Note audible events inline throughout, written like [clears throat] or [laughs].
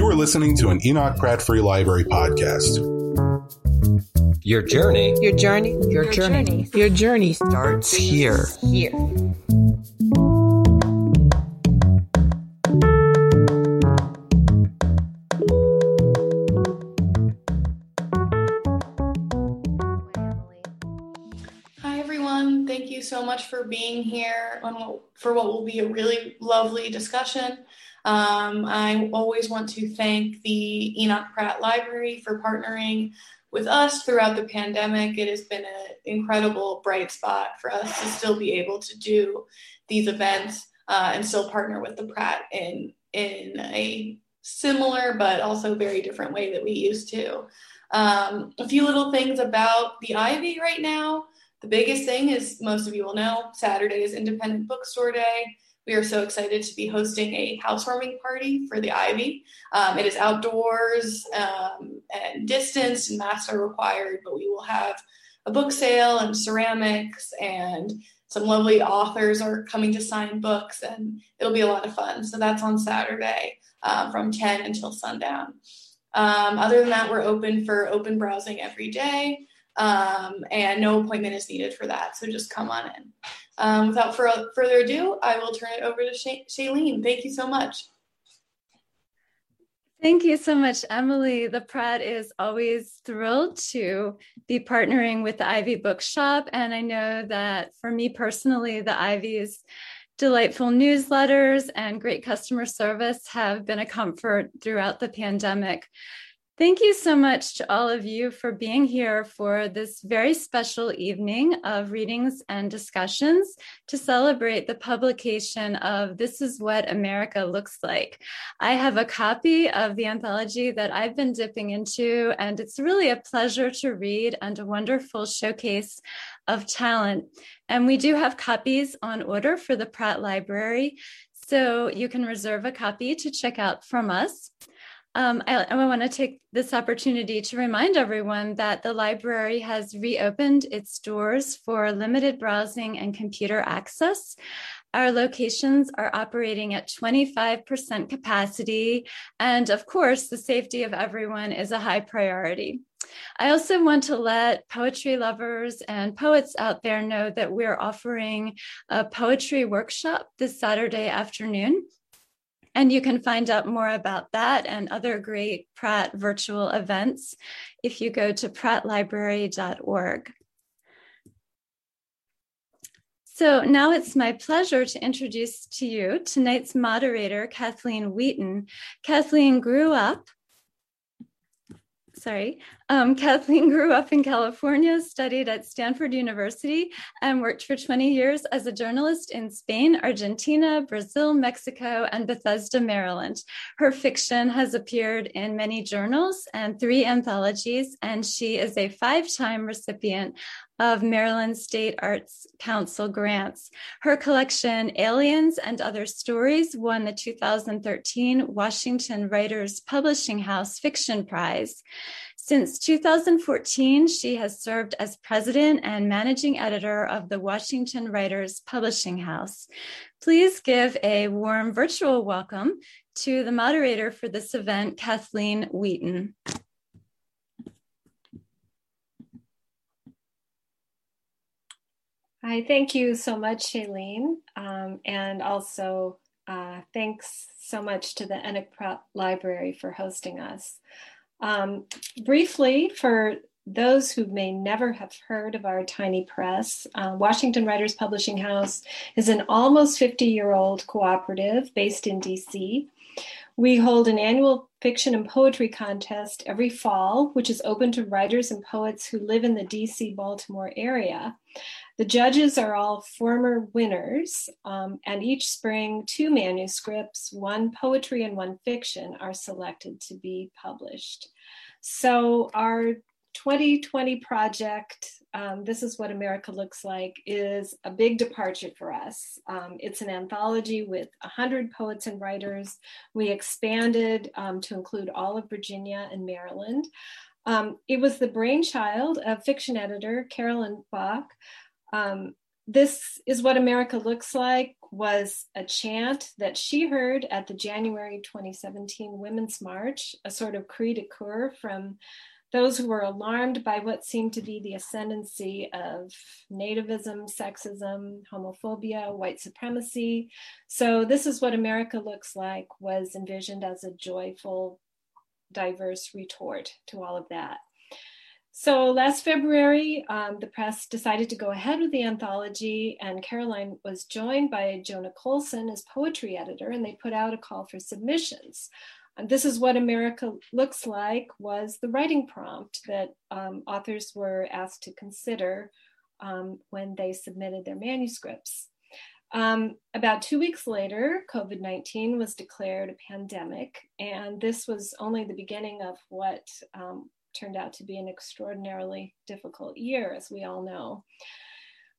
You are listening to an Enoch Pratt Free Library podcast. Your journey. Your journey. Your, Your journey. journey. Your journey starts here. Here. Hi, everyone. Thank you so much for being here on what, for what will be a really lovely discussion. Um, I always want to thank the Enoch Pratt Library for partnering with us throughout the pandemic. It has been an incredible bright spot for us to still be able to do these events uh, and still partner with the Pratt in in a similar but also very different way that we used to. Um, a few little things about the Ivy right now. The biggest thing is most of you will know Saturday is Independent Bookstore Day. We are so excited to be hosting a housewarming party for the Ivy. Um, it is outdoors um, and distance, and masks are required, but we will have a book sale and ceramics, and some lovely authors are coming to sign books, and it'll be a lot of fun. So that's on Saturday uh, from 10 until sundown. Um, other than that, we're open for open browsing every day, um, and no appointment is needed for that. So just come on in. Um, without further ado, I will turn it over to Sh- Shailene. Thank you so much. Thank you so much, Emily. The Pratt is always thrilled to be partnering with the Ivy Bookshop. And I know that for me personally, the Ivy's delightful newsletters and great customer service have been a comfort throughout the pandemic. Thank you so much to all of you for being here for this very special evening of readings and discussions to celebrate the publication of This is What America Looks Like. I have a copy of the anthology that I've been dipping into, and it's really a pleasure to read and a wonderful showcase of talent. And we do have copies on order for the Pratt Library, so you can reserve a copy to check out from us. Um, I, I want to take this opportunity to remind everyone that the library has reopened its doors for limited browsing and computer access. Our locations are operating at 25% capacity, and of course, the safety of everyone is a high priority. I also want to let poetry lovers and poets out there know that we're offering a poetry workshop this Saturday afternoon and you can find out more about that and other great Pratt virtual events if you go to prattlibrary.org. So now it's my pleasure to introduce to you tonight's moderator, Kathleen Wheaton. Kathleen grew up sorry. Um, [laughs] Kathleen grew up in California, studied at Stanford University, and worked for 20 years as a journalist in Spain, Argentina, Brazil, Mexico, and Bethesda, Maryland. Her fiction has appeared in many journals and three anthologies, and she is a five time recipient of Maryland State Arts Council grants. Her collection, Aliens and Other Stories, won the 2013 Washington Writers Publishing House Fiction Prize. Since 2014, she has served as president and managing editor of the Washington Writers Publishing House. Please give a warm virtual welcome to the moderator for this event, Kathleen Wheaton. Hi, thank you so much, Shailene. Um, and also, uh, thanks so much to the Enoch Pratt Library for hosting us. Um, briefly, for those who may never have heard of our tiny press, uh, Washington Writers Publishing House is an almost 50 year old cooperative based in DC. We hold an annual fiction and poetry contest every fall, which is open to writers and poets who live in the DC Baltimore area. The judges are all former winners, um, and each spring, two manuscripts, one poetry and one fiction, are selected to be published. So, our 2020 project, um, This is What America Looks Like, is a big departure for us. Um, it's an anthology with 100 poets and writers. We expanded um, to include all of Virginia and Maryland. Um, it was the brainchild of fiction editor Carolyn Bock. Um, this is what America looks like was a chant that she heard at the January 2017 Women's March, a sort of cri de coeur from those who were alarmed by what seemed to be the ascendancy of nativism, sexism, homophobia, white supremacy. So, this is what America looks like was envisioned as a joyful, diverse retort to all of that. So last February, um, the press decided to go ahead with the anthology, and Caroline was joined by Jona Colson as poetry editor, and they put out a call for submissions. And this is what America looks like was the writing prompt that um, authors were asked to consider um, when they submitted their manuscripts. Um, about two weeks later, COVID 19 was declared a pandemic, and this was only the beginning of what um, turned out to be an extraordinarily difficult year, as we all know.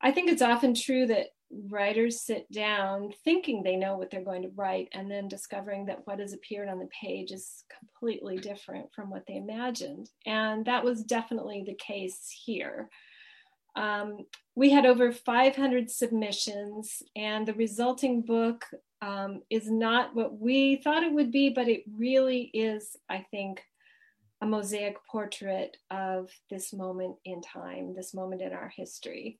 I think it's often true that writers sit down thinking they know what they're going to write and then discovering that what has appeared on the page is completely different from what they imagined. And that was definitely the case here. Um, we had over 500 submissions, and the resulting book um, is not what we thought it would be, but it really is, I think, a mosaic portrait of this moment in time, this moment in our history.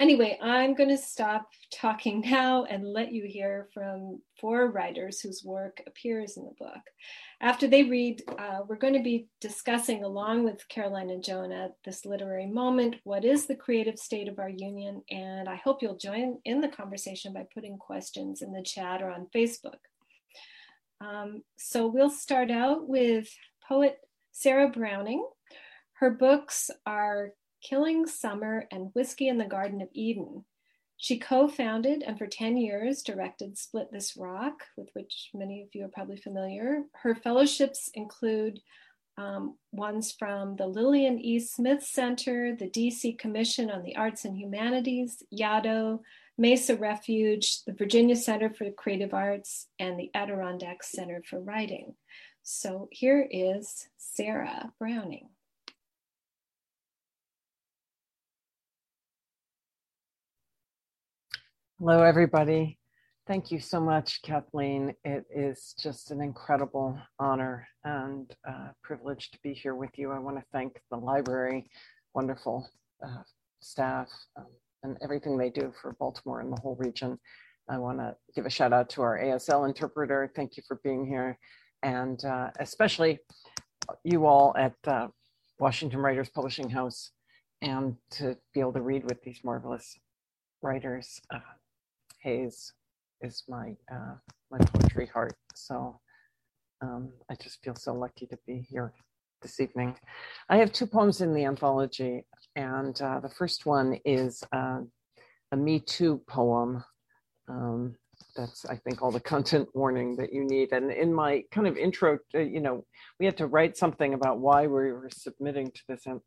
Anyway, I'm going to stop talking [laughs] now and let you hear from four writers whose work appears in the book. After they read, uh, we're going to be discussing, along with Caroline and Jona, this literary moment. What is the creative state of our union? And I hope you'll join in the conversation by putting questions in the chat or on Facebook. Um, so we'll start out with poet Sarah Browning. Her books are Killing Summer and Whiskey in the Garden of Eden. She co founded and for 10 years directed Split This Rock, with which many of you are probably familiar. Her fellowships include um, ones from the Lillian E. Smith Center, the DC Commission on the Arts and Humanities, Yaddo, Mesa Refuge, the Virginia Center for the Creative Arts, and the Adirondack Center for Writing. So here is Sarah Browning. Hello, everybody. Thank you so much, Kathleen. It is just an incredible honor and uh, privilege to be here with you. I want to thank the library, wonderful uh, staff, um, and everything they do for Baltimore and the whole region. I want to give a shout out to our ASL interpreter. Thank you for being here and uh, especially you all at Washington Writers Publishing House, and to be able to read with these marvelous writers. Uh, Hayes is my uh, my poetry heart, so um, I just feel so lucky to be here this evening. I have two poems in the anthology, and uh, the first one is uh, a Me Too poem. Um, that's i think all the [laughs] content warning that you need. And in my kind of intro uh, you know we had to write something about why we were submitting to this um,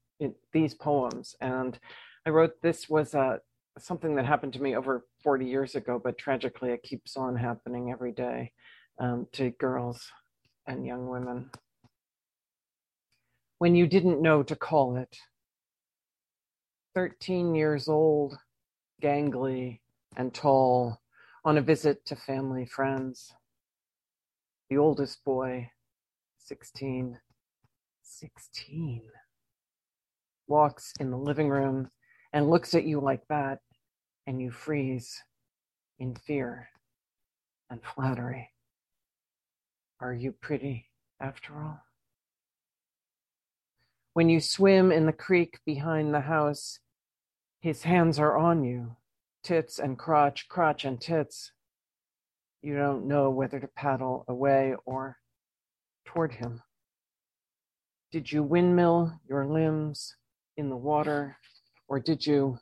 these poems. And i wrote this was uh, something that happened to me over 40 years ago but tragically it keeps on happening every day um, to girls and young women. When you didn't know to call it. 13 years old gangly and tall on a visit to family friends. The oldest boy, 16, 16, walks in the living room and looks at you like that, and you freeze in fear and flattery. Are you pretty after all? When you swim in the creek behind the house, his hands are on you tits and crotch, crotch and tits. You don't know whether to paddle away or toward him. Did you windmill your limbs in the water, or did you?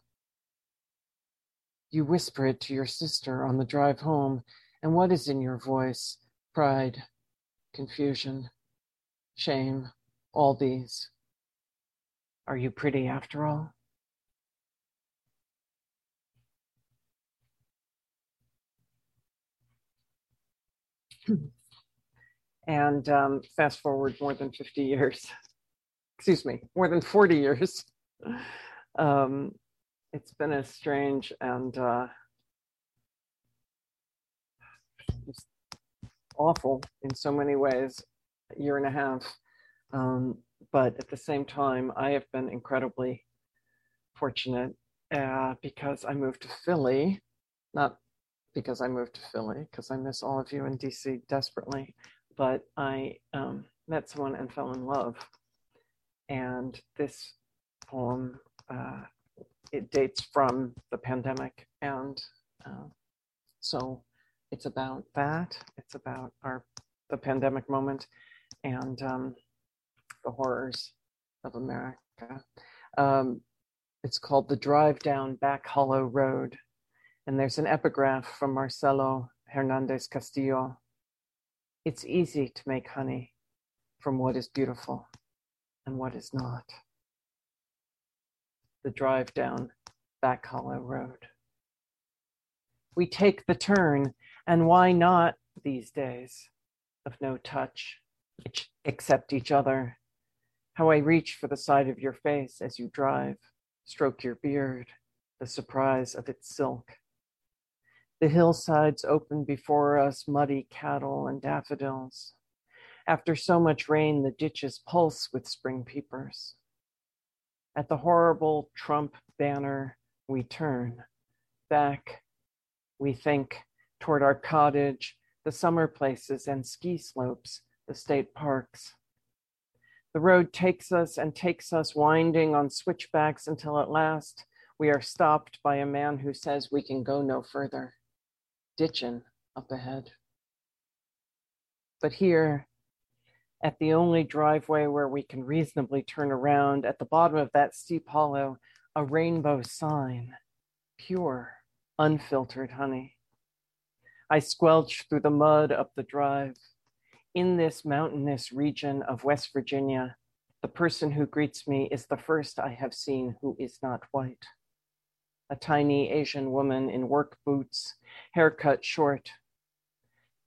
You whisper it to your sister on the drive home, and what is in your voice? Pride, confusion, shame, all these. Are you pretty after all? [clears throat] and um, fast forward more than 50 years, [laughs] excuse me, more than 40 years. [laughs] Um, it's been a strange and uh, awful in so many ways year and a half. Um, but at the same time, I have been incredibly fortunate uh, because I moved to Philly, not because I moved to Philly, because I miss all of you in DC desperately, but I um, met someone and fell in love. And this poem, uh, it dates from the pandemic. And uh, so it's about that. It's about our the pandemic moment and um, the horrors of America. Um, it's called The Drive Down Back Hollow Road. And there's an epigraph from Marcelo Hernandez Castillo. It's easy to make honey from what is beautiful and what is not. The drive down Back Hollow Road. We take the turn, and why not these days of no touch, except each other? How I reach for the side of your face as you drive, stroke your beard, the surprise of its silk. The hillsides open before us, muddy cattle and daffodils. After so much rain, the ditches pulse with spring peepers. At the horrible Trump banner, we turn back. We think toward our cottage, the summer places and ski slopes, the state parks. The road takes us and takes us winding on switchbacks until at last we are stopped by a man who says we can go no further, ditching up ahead. But here, at the only driveway where we can reasonably turn around, at the bottom of that steep hollow, a rainbow sign, pure, unfiltered honey. I squelch through the mud up the drive. In this mountainous region of West Virginia, the person who greets me is the first I have seen who is not white. A tiny Asian woman in work boots, haircut short.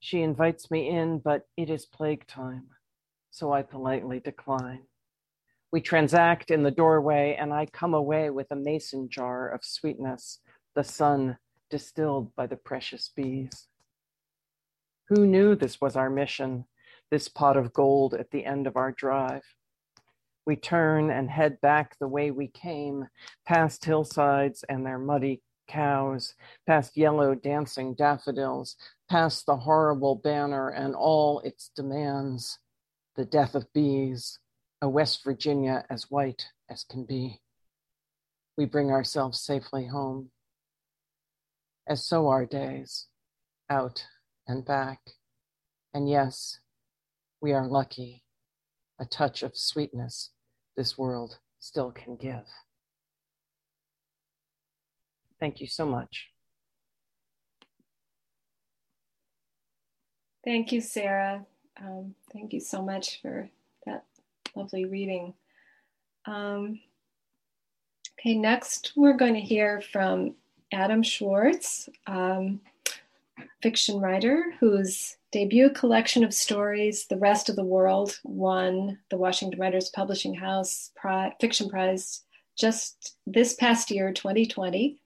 She invites me in, but it is plague time so I politely decline. We transact in the doorway, and I come away with a mason jar of sweetness, the sun distilled by the precious bees. Who knew this was our mission, this pot of gold at the end of our drive? We turn and head back the way we came, past hillsides and their muddy cows, past yellow dancing daffodils, past the horrible banner and all its demands the death of bees, a West Virginia as white as can be. We bring ourselves safely home, as so our days, out and back. And yes, we are lucky, a touch of sweetness this world still can give. Thank you so much. Thank you, Sarah. Um, thank you so much for that lovely reading. Um, okay, next we're going to hear from Adam Schwartz, um, fiction writer whose debut collection of stories, The Rest of the World, won the Washington Writers Publishing House Pri- Fiction Prize just this past year, 2020.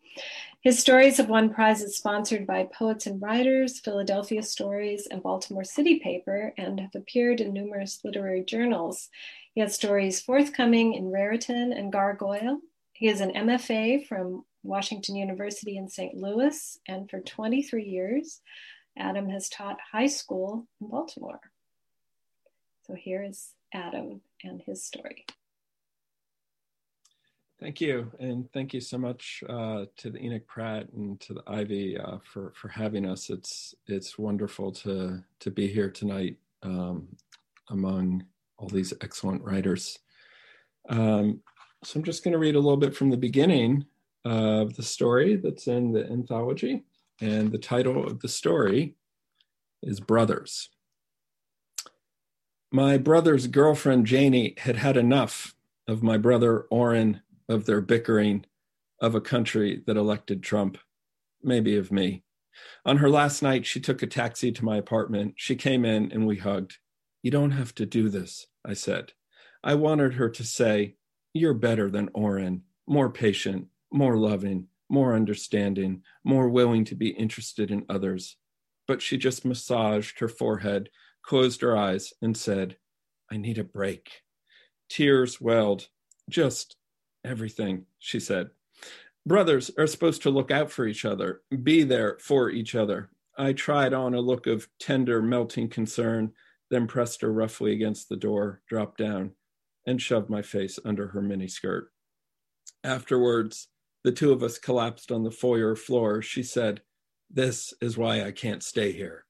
His stories have won prizes sponsored by Poets and Writers, Philadelphia Stories, and Baltimore City Paper, and have appeared in numerous literary journals. He has stories forthcoming in Raritan and Gargoyle. He is an MFA from Washington University in St. Louis, and for 23 years, Adam has taught high school in Baltimore. So here is Adam and his story. Thank you, and thank you so much uh, to the Enoch Pratt and to the Ivy uh, for for having us. It's it's wonderful to to be here tonight um, among all these excellent writers. Um, so I'm just going to read a little bit from the beginning of the story that's in the anthology, and the title of the story is Brothers. My brother's girlfriend Janie had had enough of my brother Orrin of their bickering of a country that elected Trump, maybe of me. On her last night, she took a taxi to my apartment. She came in and we hugged. You don't have to do this, I said. I wanted her to say, You're better than Orrin, more patient, more loving, more understanding, more willing to be interested in others. but she just massaged her forehead, closed her eyes, and said, I need a break. Tears welled. Just everything, she said. Brothers are supposed to look out for each other, be there for each other. I tried on a look of tender, melting concern, then pressed her roughly against the door, dropped down, and shoved my face under her miniskirt. Afterwards, the two of us collapsed on the foyer floor. She said, This is why I can't stay here.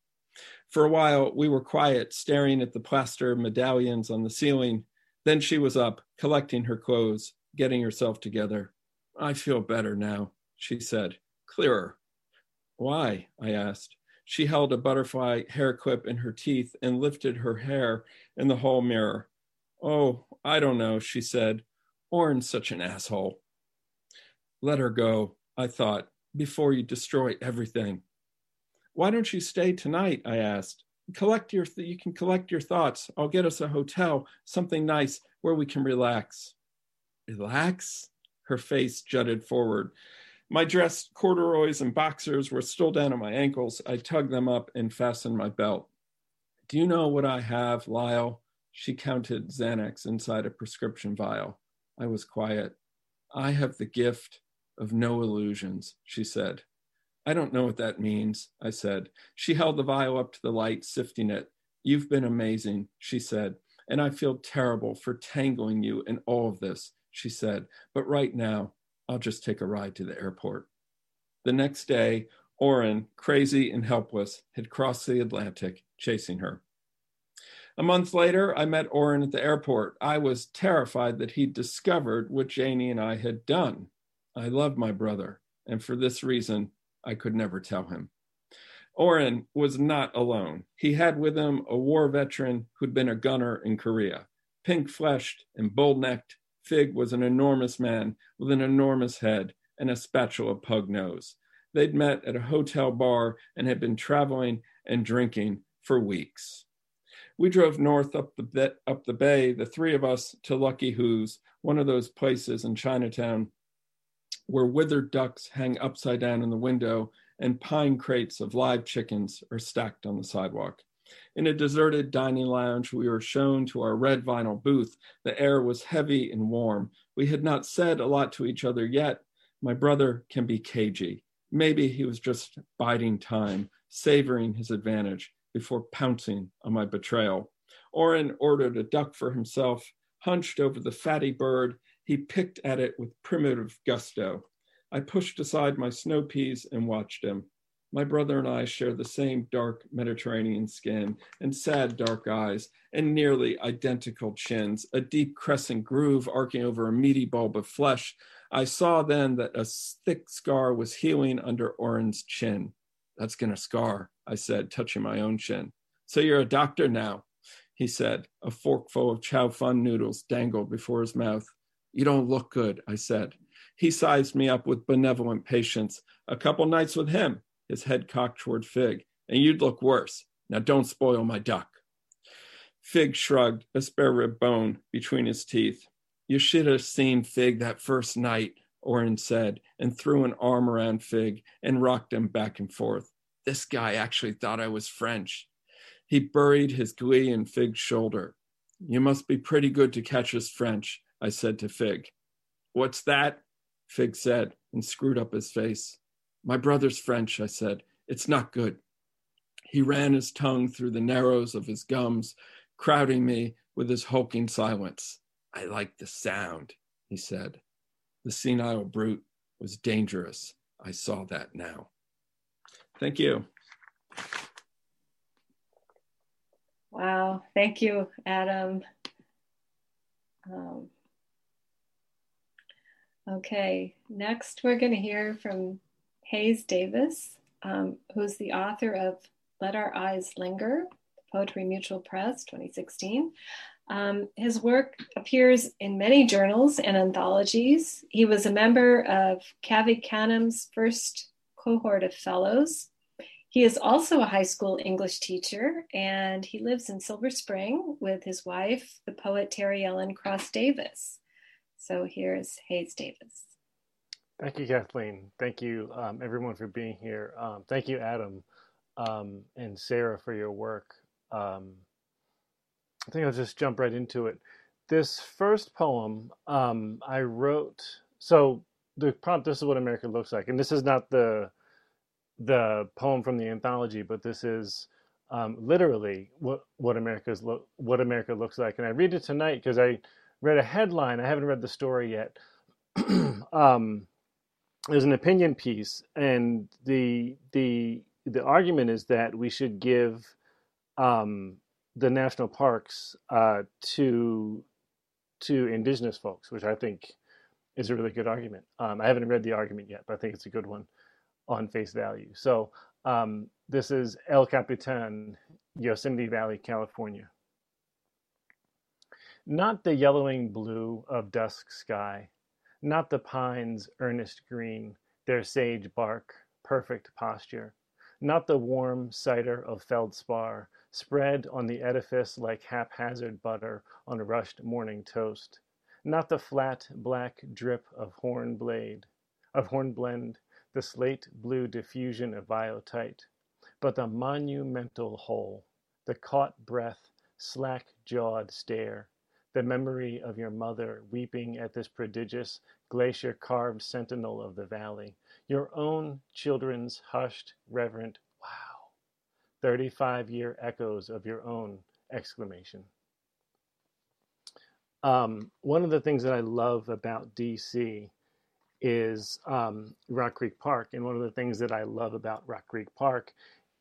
For a while, we were quiet, staring at the plaster medallions on the ceiling. Then she was up, collecting her clothes, getting herself together. I feel better now, she said, clearer. Why? I asked. She held a butterfly hair clip in her teeth and lifted her hair in the hall mirror. Oh, I don't know, she said. Oren's such an asshole. Let her go, I thought, before you destroy everything. Why don't you stay tonight? I asked. Collect your th- you can collect your thoughts. I'll get us a hotel, something nice where we can relax. Relax? Her face jutted forward. My dress, corduroys, and boxers were still down at my ankles. I tugged them up and fastened my belt. Do you know what I have, Lyle? She counted Xanax inside a prescription vial. I was quiet. I have the gift of no illusions, she said. I don't know what that means, I said. She held the vial up to the light, sifting it. You've been amazing, she said, and I feel terrible for tangling you in all of this, she said. But right now, I'll just take a ride to the airport. The next day, Oren, crazy and helpless, had crossed the Atlantic chasing her. A month later, I met Oren at the airport. I was terrified that he'd discovered what Janie and I had done. I love my brother, and for this reason, I could never tell him. Oren was not alone. He had with him a war veteran who'd been a gunner in Korea. Pink fleshed and bull necked, Fig was an enormous man with an enormous head and a spatula pug nose. They'd met at a hotel bar and had been traveling and drinking for weeks. We drove north up the, up the bay, the three of us, to Lucky Who's, one of those places in Chinatown where withered ducks hang upside down in the window and pine crates of live chickens are stacked on the sidewalk. In a deserted dining lounge, we were shown to our red vinyl booth. The air was heavy and warm. We had not said a lot to each other yet. My brother can be cagey. Maybe he was just biding time, savoring his advantage before pouncing on my betrayal. Oren ordered a duck for himself, hunched over the fatty bird, he picked at it with primitive gusto. I pushed aside my snow peas and watched him. My brother and I share the same dark Mediterranean skin and sad dark eyes and nearly identical chins, a deep crescent groove arcing over a meaty bulb of flesh. I saw then that a thick scar was healing under Oren's chin. That's going to scar, I said, touching my own chin. So you're a doctor now, he said. A forkful of chow fun noodles dangled before his mouth. You don't look good, I said. He sized me up with benevolent patience. A couple nights with him, his head cocked toward Fig, and you'd look worse. Now don't spoil my duck. Fig shrugged, a spare rib bone between his teeth. You should have seen Fig that first night, Oren said, and threw an arm around Fig and rocked him back and forth. This guy actually thought I was French. He buried his glee in Fig's shoulder. You must be pretty good to catch us French. I said to Fig. What's that? Fig said and screwed up his face. My brother's French, I said. It's not good. He ran his tongue through the narrows of his gums, crowding me with his hulking silence. I like the sound, he said. The senile brute was dangerous. I saw that now. Thank you. Wow. Thank you, Adam. Um, Okay, next we're going to hear from Hayes Davis, um, who's the author of Let Our Eyes Linger, Poetry Mutual Press, 2016. Um, his work appears in many journals and anthologies. He was a member of Cave Canem's first cohort of fellows. He is also a high school English teacher, and he lives in Silver Spring with his wife, the poet Teri Ellen Cross Davis. So here's Hayes Davis. Thank you, Kathleen. Thank you, um, everyone, for being here. Um, thank you, Adam. um, and Sarah for your work. Um, I think I'll just jump right into it. This first poem um, I wrote. So the prompt. This is what America looks like, and this is not the the poem from the anthology, but this is um, literally what what America's lo- what America looks like. And I read it tonight because I read a headline. I haven't read the story yet. [clears throat] um, there's an opinion piece, and the the the argument is that we should give um, the national parks uh, to to indigenous folks, which I think is a really good argument. Um, I haven't read the argument yet, but I think it's a good one on face value. So um, this is El Capitan, Yosemite Valley, California. Not the yellowing blue of dusk sky, not the pines' earnest green, their sage bark, perfect posture, not the warm cider of feldspar, spread on the edifice like haphazard butter on rushed morning toast, not the flat black drip of horn blade, of hornblende, the slate blue diffusion of biotite, but the monumental whole, the caught breath, slack jawed stare, the memory of your mother weeping at this prodigious glacier carved sentinel of the valley, your own children's hushed, reverent wow, 35 year echoes of your own exclamation. Um, one of the things that I love about DC is um, Rock Creek Park. And one of the things that I love about Rock Creek Park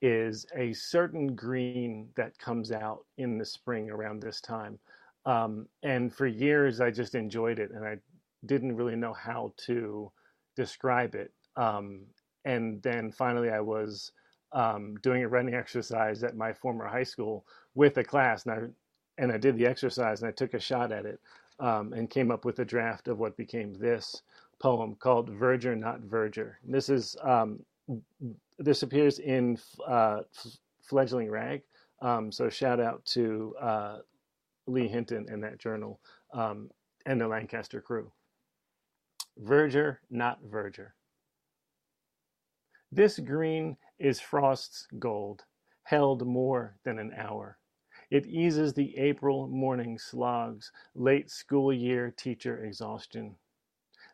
is a certain green that comes out in the spring around this time. Um, and for years, I just enjoyed it and I didn't really know how to describe it. Um, and then finally, I was um, doing a running exercise at my former high school with a class, and I, and I did the exercise and I took a shot at it um, and came up with a draft of what became this poem called Verger Not Verger. This is um, this appears in uh, Fledgling Rag. Um, so shout out to uh, Le Hinton and that journal um, and the Lancaster crew. Verger, not verger. This green is frost's gold, held more than an hour. It eases the April morning slogs, late school year teacher exhaustion.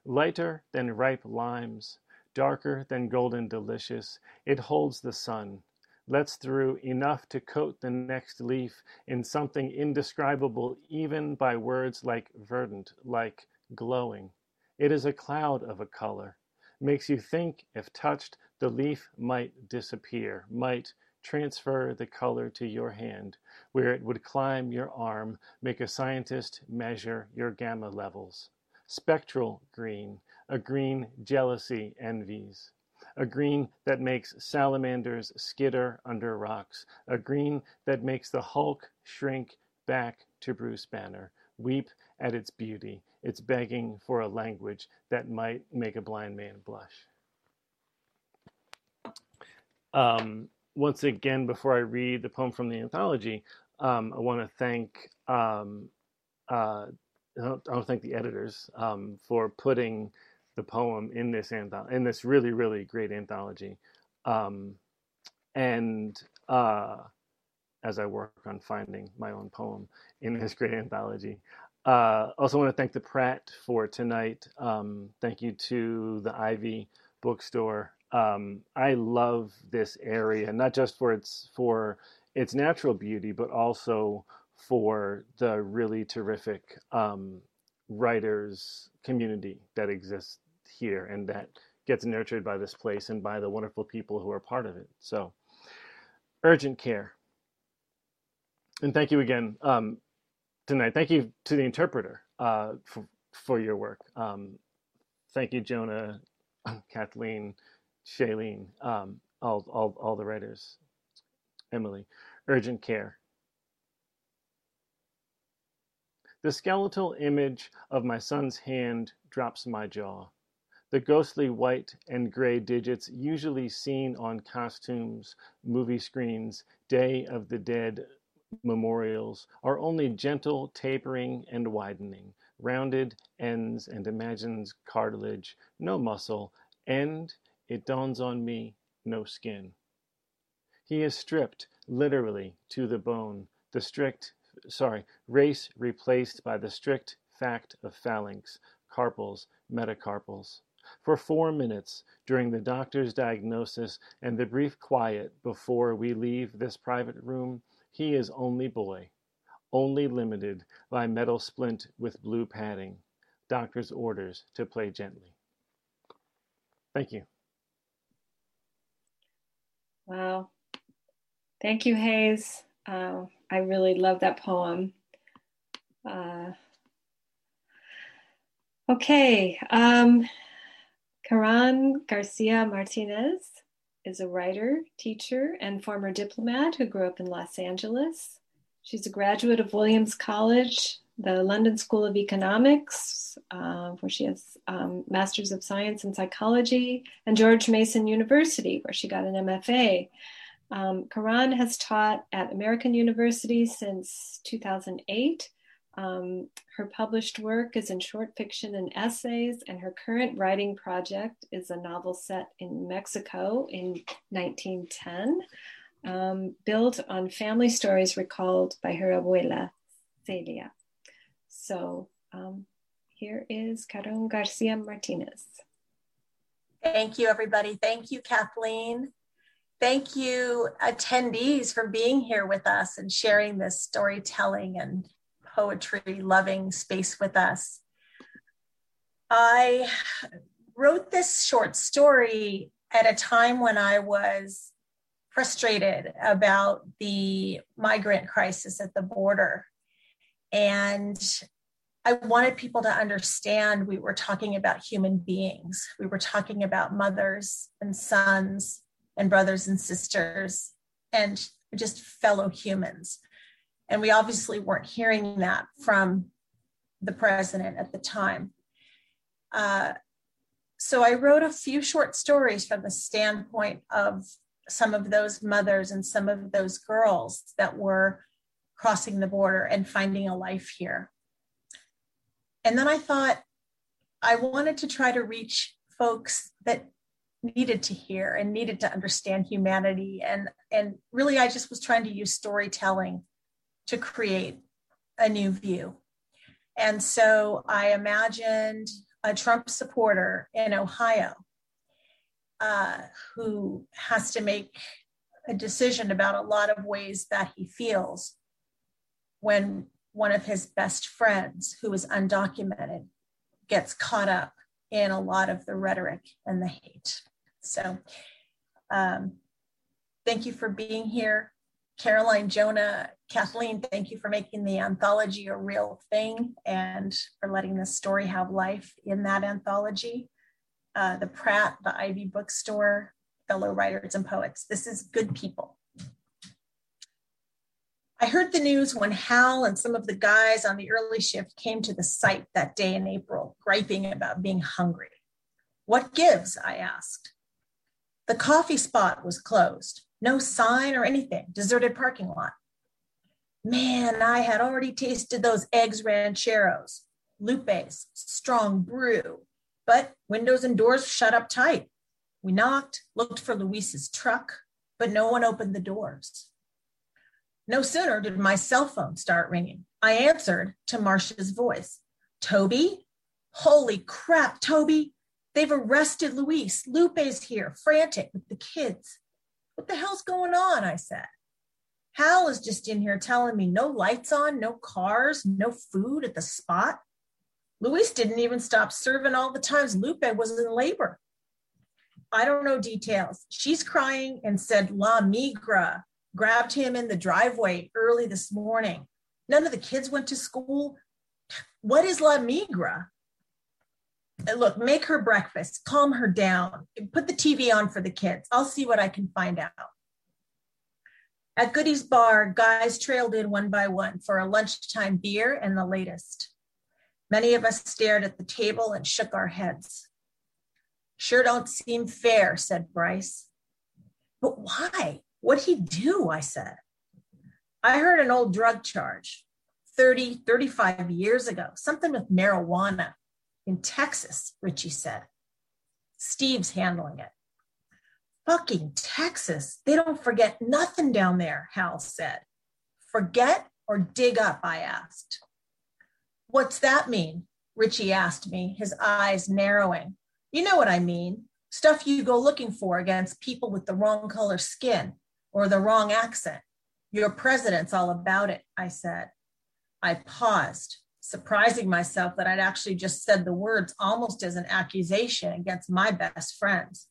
Lighter than ripe limes, darker than golden delicious, it holds the sun, lets through enough to coat the next leaf in something indescribable even by words like verdant, like glowing. It is a cloud of a color, makes you think if touched the leaf might disappear, might transfer the color to your hand, where it would climb your arm, make a scientist measure your gamma levels. Spectral green, a green jealousy envies, a green that makes salamanders skitter under rocks, a green that makes the Hulk shrink back to Bruce Banner, weep at its beauty, its begging for a language that might make a blind man blush. Um, once again, before I read the poem from the anthology, um, I want to thank um, uh, I don't, I don't thank the editors um, for putting the poem in this anthology, in this really, really great anthology. Um, and uh, as I work on finding my own poem in this great anthology. Uh, also want to thank the Pratt for tonight. Um, thank you to the Ivy bookstore. Um, I love this area, not just for its for its natural beauty, but also for the really terrific um, writers community that exists here and that gets nurtured by this place and by the wonderful people who are part of it. So, urgent care. And thank you again um, tonight. Thank you to the interpreter uh, for, for your work. Um, thank you, Jona, [laughs] Kathleen, Shailene, um, all, all, all the writers, Emily. Urgent care. The skeletal image of my son's hand drops my jaw. The ghostly white and gray digits usually seen on costumes, movie screens, Day of the Dead memorials are only gentle tapering and widening, rounded ends and imagines cartilage, no muscle, and, it dawns on me, no skin. He is stripped, literally, to the bone, the strict, sorry, race replaced by the strict fact of phalanx, carpals, metacarpals. For four minutes, during the doctor's diagnosis and the brief quiet before we leave this private room, he is only boy, only limited by metal splint with blue padding. Doctor's orders to play gently. Thank you. Wow. Thank you, Hayes. Uh, I really love that poem. Uh, okay. Um, Karan Garcia Martinez is a writer, teacher, and former diplomat who grew up in Los Angeles. She's a graduate of Williams College, the London School of Economics, uh, where she has um, Masters of Science in Psychology, and George Mason University, where she got an MFA. Um, Karan has taught at American University since 2008. Um, her published work is in short fiction and essays, and her current writing project is a novel set in Mexico in 1910, um, built on family stories recalled by her abuela, Celia. So um, here is Karan Garcia Martinez. Thank you, everybody. Thank you, Kathleen. Thank you, attendees, for being here with us and sharing this storytelling and poetry loving space with us. I wrote this short story at a time when I was frustrated about the migrant crisis at the border. And I wanted people to understand we were talking about human beings. We were talking about mothers and sons and brothers and sisters and just fellow humans. And we obviously weren't hearing that from the president at the time. Uh, so I wrote a few short stories from the standpoint of some of those mothers and some of those girls that were crossing the border and finding a life here. And then I thought I wanted to try to reach folks that needed to hear and needed to understand humanity. And and really i just was trying to use storytelling to create a new view. And so i imagined a trump supporter in ohio uh, who has to make a decision about a lot of ways that he feels when one of his best friends who is undocumented gets caught up in a lot of the rhetoric and the hate so um, thank you for being here. Caroline, Jona, Kathleen, thank you for making the anthology a real thing and for letting this story have life in that anthology. Uh, the Pratt, the Ivy Bookstore, fellow writers and poets. This is good people. I heard the news when Hal and some of the guys on the early shift came to the site that day in April, griping about being hungry. What gives? I asked. The coffee spot was closed. No sign or anything, deserted parking lot. Man, I had already tasted those eggs rancheros, Lupe's, strong brew, but windows and doors shut up tight. We knocked, looked for Luis's truck, but no one opened the doors. No sooner did my cell phone start ringing. I answered to Marcia's voice Toby? Holy crap, Toby. They've arrested Luis. Lupe's here, frantic with the kids. What the hell's going on? I said. Hal is just in here telling me no lights on, no cars, no food at the spot. Luis didn't even stop serving all the times Lupe was in labor. I don't know details. She's crying and said La Migra grabbed him in the driveway early this morning. None of the kids went to school. What is La Migra? Uh, look, make her breakfast, calm her down, put the TV on for the kids. I'll see what I can find out. At Goody's Bar, guys trailed in one by one for a lunchtime beer and the latest. Many of us stared at the table and shook our heads. Sure don't seem fair, said Bryce. But why? What'd he do? I said. I heard an old drug charge 30, 35 years ago, something with marijuana in Texas, Richie said. Steve's handling it. Fucking Texas. They don't forget nothing down there, Hal said. Forget or dig up, I asked. What's that mean? Richie asked me, his eyes narrowing. You know what I mean. Stuff you go looking for against people with the wrong color skin or the wrong accent. Your president's all about it, I said. I paused, surprising myself that I'd actually just said the words almost as an accusation against my best friends.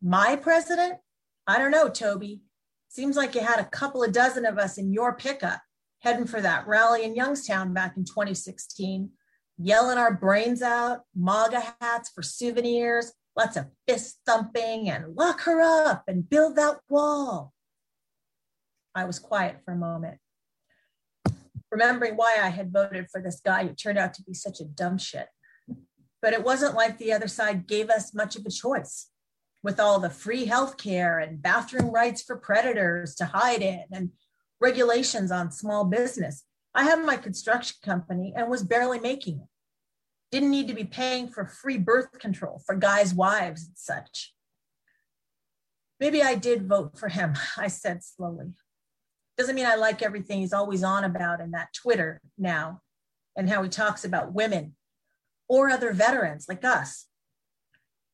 My president? I don't know, Toby. Seems like you had a couple of dozen of us in your pickup heading for that rally in Youngstown back in 2016, yelling our brains out, MAGA hats for souvenirs, lots of fist thumping and lock her up and build that wall. I was quiet for a moment, remembering why I had voted for this guy who turned out to be such a dumb shit. But it wasn't like the other side gave us much of a choice with all the free health care and bathroom rights for predators to hide in and regulations on small business. I had my construction company and was barely making it. Didn't need to be paying for free birth control for guys' wives and such. Maybe I did vote for him, [laughs] I said slowly. Doesn't mean I like everything he's always on about in that Twitter now and how he talks about women or other veterans like us.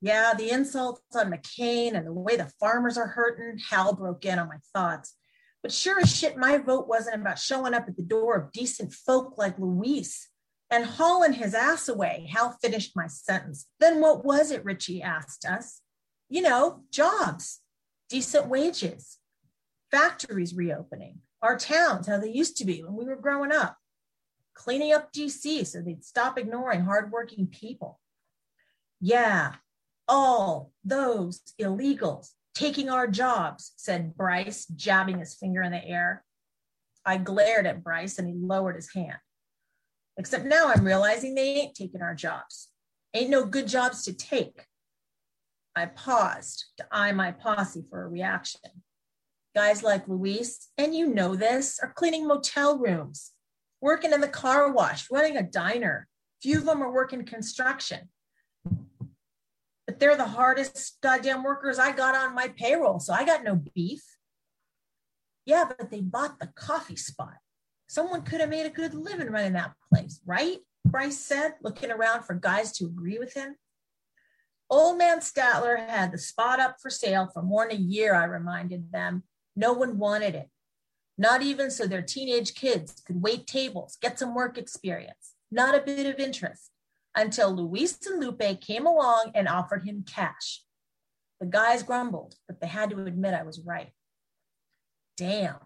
Yeah, the insults on McCain and the way the farmers are hurting, Hal broke in on my thoughts. But sure as shit, my vote wasn't about showing up at the door of decent folk like Luis and hauling his ass away. Hal finished my sentence. Then what was it, Richie asked us? You know, jobs, decent wages, factories reopening, our towns, how they used to be when we were growing up, cleaning up DC so they'd stop ignoring hardworking people. Yeah, all those illegals taking our jobs, said Bryce, jabbing his finger in the air. I glared at Bryce and he lowered his hand. Except now I'm realizing they ain't taking our jobs. Ain't no good jobs to take. I paused to eye my posse for a reaction. Guys like Luis, and you know this, are cleaning motel rooms, working in the car wash, running a diner. Few of them are working construction but they're the hardest goddamn workers I got on my payroll. So I got no beef. Yeah, but they bought the coffee spot. Someone could have made a good living running that place, right? Bryce said, looking around for guys to agree with him. Old man Statler had the spot up for sale for more than a year, I reminded them. No one wanted it. Not even so their teenage kids could wait tables, get some work experience. Not a bit of interest until Luis and Lupe came along and offered him cash. The guys grumbled, but they had to admit I was right. Damn.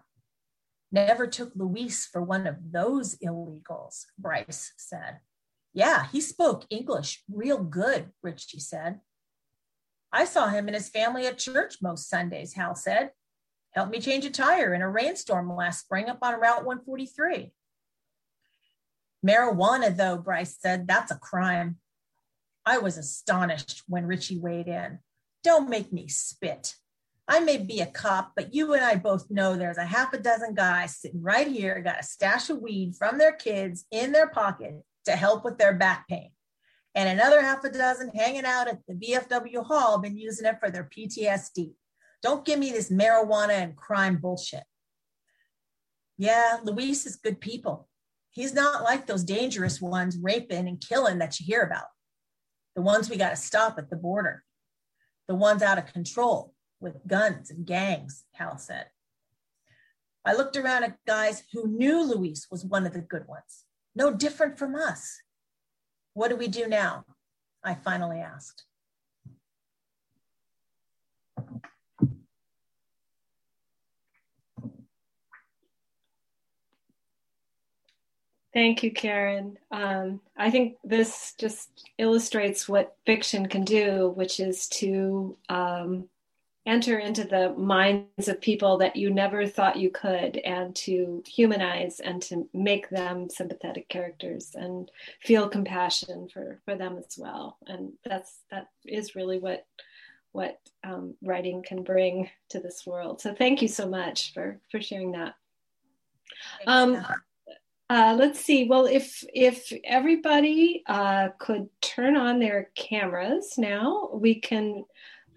Never took Luis for one of those illegals, Bryce said. Yeah, he spoke English real good, Richie said. I saw him and his family at church most Sundays, Hal said. Helped me change a tire in a rainstorm last spring up on Route 143. Marijuana, though, Bryce said, that's a crime. I was astonished when Richie weighed in. Don't make me spit. I may be a cop, but you and I both know there's a half a dozen guys sitting right here, got a stash of weed from their kids in their pocket to help with their back pain. And another half a dozen hanging out at the VFW hall, been using it for their PTSD. Don't give me this marijuana and crime bullshit. Yeah, Luis is good people. He's not like those dangerous ones raping and killing that you hear about. The ones we got to stop at the border. The ones out of control with guns and gangs, Hal said. I looked around at guys who knew Luis was one of the good ones, no different from us. What do we do now? I finally asked. Thank you, Karen. Um, I think this just illustrates what fiction can do, which is to um, enter into the minds of people that you never thought you could and to humanize and to make them sympathetic characters and feel compassion for, for them as well. And that's that is really what what um, writing can bring to this world. So thank you so much for for sharing that. Um, uh, let's see. Well, if if everybody uh, could turn on their cameras now, we can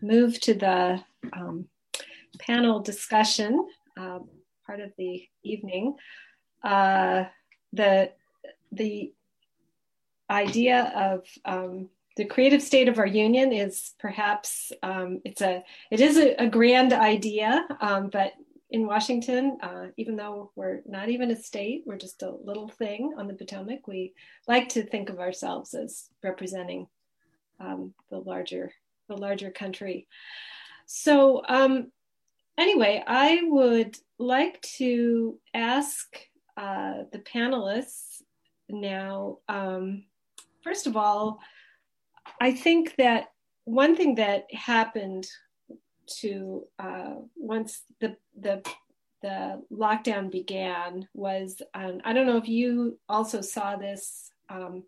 move to the um, panel discussion, uh, part of the evening. Uh, the the idea of um, the creative state of our union is perhaps um, it's a it is a, a grand idea, um, but in Washington, uh, even though we're not even a state, we're just a little thing on the Potomac. We like to think of ourselves as representing um, the larger the larger country. So um, anyway, I would like to ask uh, the panelists now. Um, first of all, I think that one thing that happened to uh, once the the the lockdown began was um, I don't know if you also saw this um,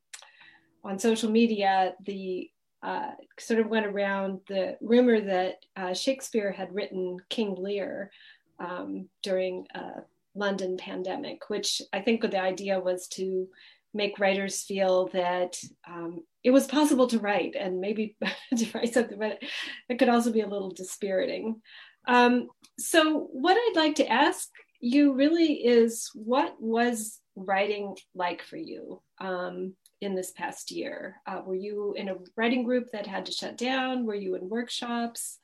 on social media. The uh, sort of went around the rumor that uh, Shakespeare had written King Lear um, during a London pandemic, which I think the idea was to make writers feel that um, it was possible to write and maybe [laughs] to write something, but it could also be a little dispiriting. Um, so, what I'd like to ask you really is what was writing like for you um, in this past year? Uh, were you in a writing group that had to shut down? Were you in workshops?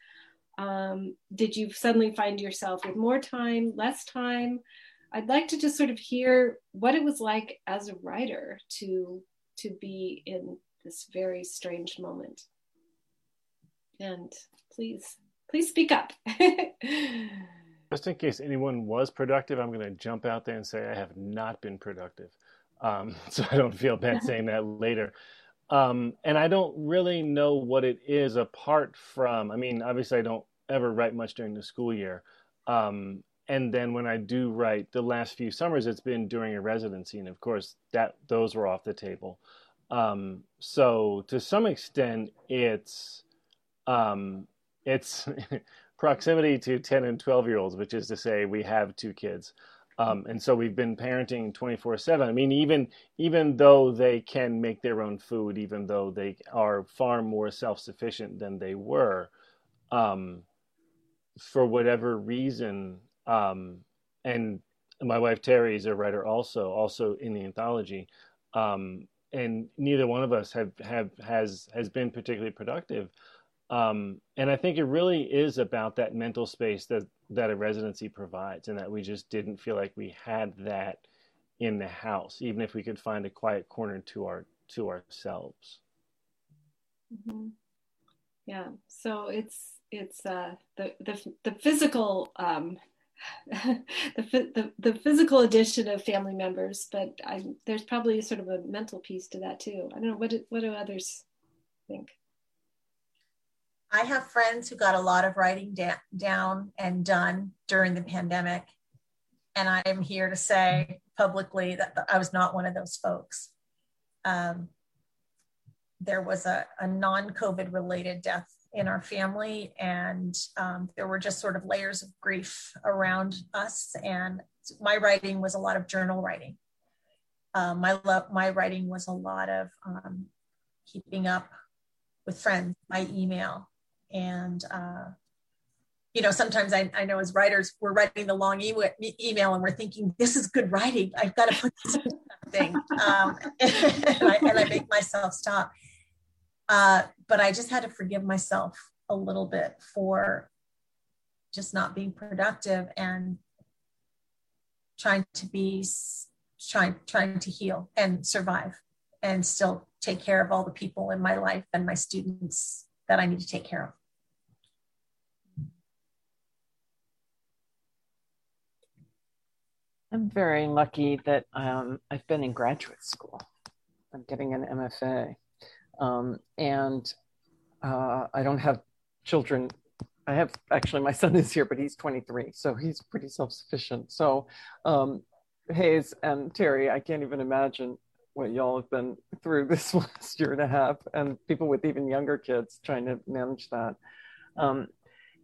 Um, did you suddenly find yourself with more time, less time? I'd like to just sort of hear what it was like as a writer to to be in this very strange moment. And please, please speak up. [laughs] Just in case anyone was productive, I'm going to jump out there and say I have not been productive. Um, [laughs] so I don't feel bad [laughs] saying that later. Um, and I don't really know what it is apart from, I mean, obviously, I don't ever write much during the school year. Um, and then when I do write, the last few summers, it's been during a residency. And of course, that those were off the table. Um, so to some extent, it's um, it's [laughs] proximity to 10 and 12 year olds, which is to say we have two kids. Um, and so we've been parenting 24 7 i mean even even though they can make their own food even though they are far more self-sufficient than they were um, for whatever reason um, and my wife Teri is a writer also also in the anthology um, and neither one of us have, have has has been particularly productive um, and I think it really is about that mental space that that a residency provides, and that we just didn't feel like we had that in the house, even if we could find a quiet corner to our to ourselves. Mm-hmm. Yeah, so it's it's uh, the the the physical um, [laughs] the, the the physical addition of family members, but I, there's probably sort of a mental piece to that too. I don't know what do, what do others think. I have friends who got a lot of writing da- down and done during the pandemic. And I am here to say publicly that I was not one of those folks. Um, there was a, a non COVID related death in our family, and um, there were just sort of layers of grief around us. And my writing was a lot of journal writing. Um, my love, my writing was a lot of um, keeping up with friends by email and uh, you know sometimes I, I know as writers we're writing the long e- email and we're thinking this is good writing i've got to put this in something um, [laughs] and, I, and, I, make myself stop uh, but i just had to forgive myself a little bit for just not being productive and trying to be trying trying to heal and survive and still take care of all the people in my life and my students that i need to take care of I'm very lucky that um, I've been in graduate school. I'm getting an MFA. Um, and uh, I don't have children. I have actually, my [laughs] son is here, but he's 23, so he's pretty self sufficient. So, um, Hayes and Teri, I can't even imagine what y'all have been through [laughs] this last year and a half, and people with even younger kids trying to manage that. Um,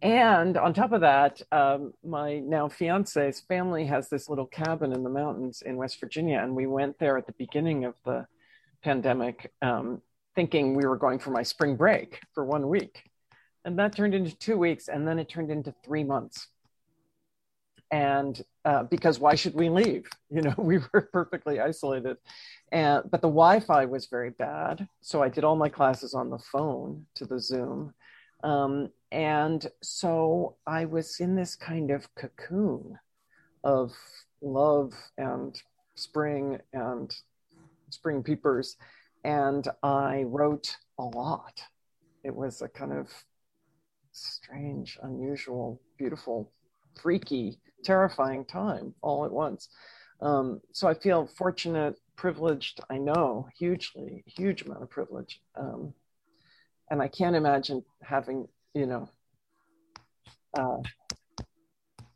and on top of that, um, my now fiance's family has this little cabin in the mountains in West Virginia. And we went there at the beginning of the pandemic, um, thinking we were going for my spring break for one week. and that turned into two weeks, and then it turned into three months. And uh, because why should we leave? [laughs] You know, we were perfectly isolated, and but the Wi-Fi was very bad, so I did all my classes on the phone to the Zoom, um, and so I was in this kind of cocoon of love and spring and spring peepers, and I wrote a lot. It was a kind of strange, unusual, beautiful, freaky, terrifying time all at once. Um, so I feel fortunate, privileged, I know, hugely, huge amount of privilege. Um, and I can't imagine having, you know, uh,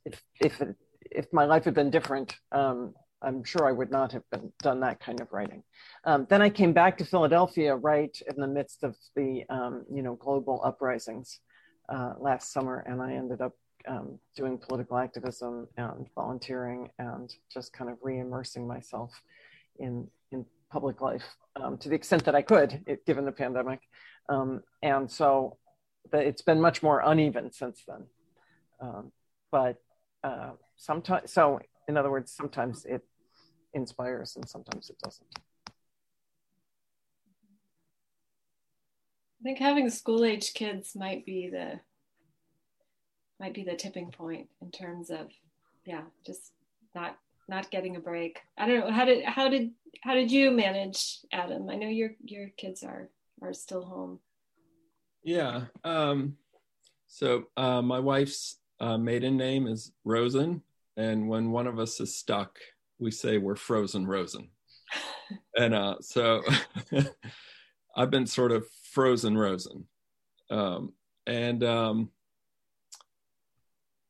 if, if, it, if my life had been different, um, I'm sure I would not have been done that kind of writing. Um, then I came back to Philadelphia right in the midst of the um, you know global uprisings uh, last summer, and I ended up um, doing political activism and volunteering and just kind of re-immersing myself in in public life um, to the extent that I could, it, given the pandemic. Um, and so the, it's been much more uneven since then. Um, but uh, sometimes, so in other words, sometimes it inspires and sometimes it doesn't. I think having school age kids might be the might be the tipping point in terms of yeah, just not not getting a break. I don't know how did how did how did you manage Adam? I know your your kids are are still home. Yeah. Um so uh, my wife's uh, maiden name is Rosen, and when one of us is stuck, we say we're frozen Rosen. and uh, so [laughs] I've been sort of frozen Rosen. Um, and um,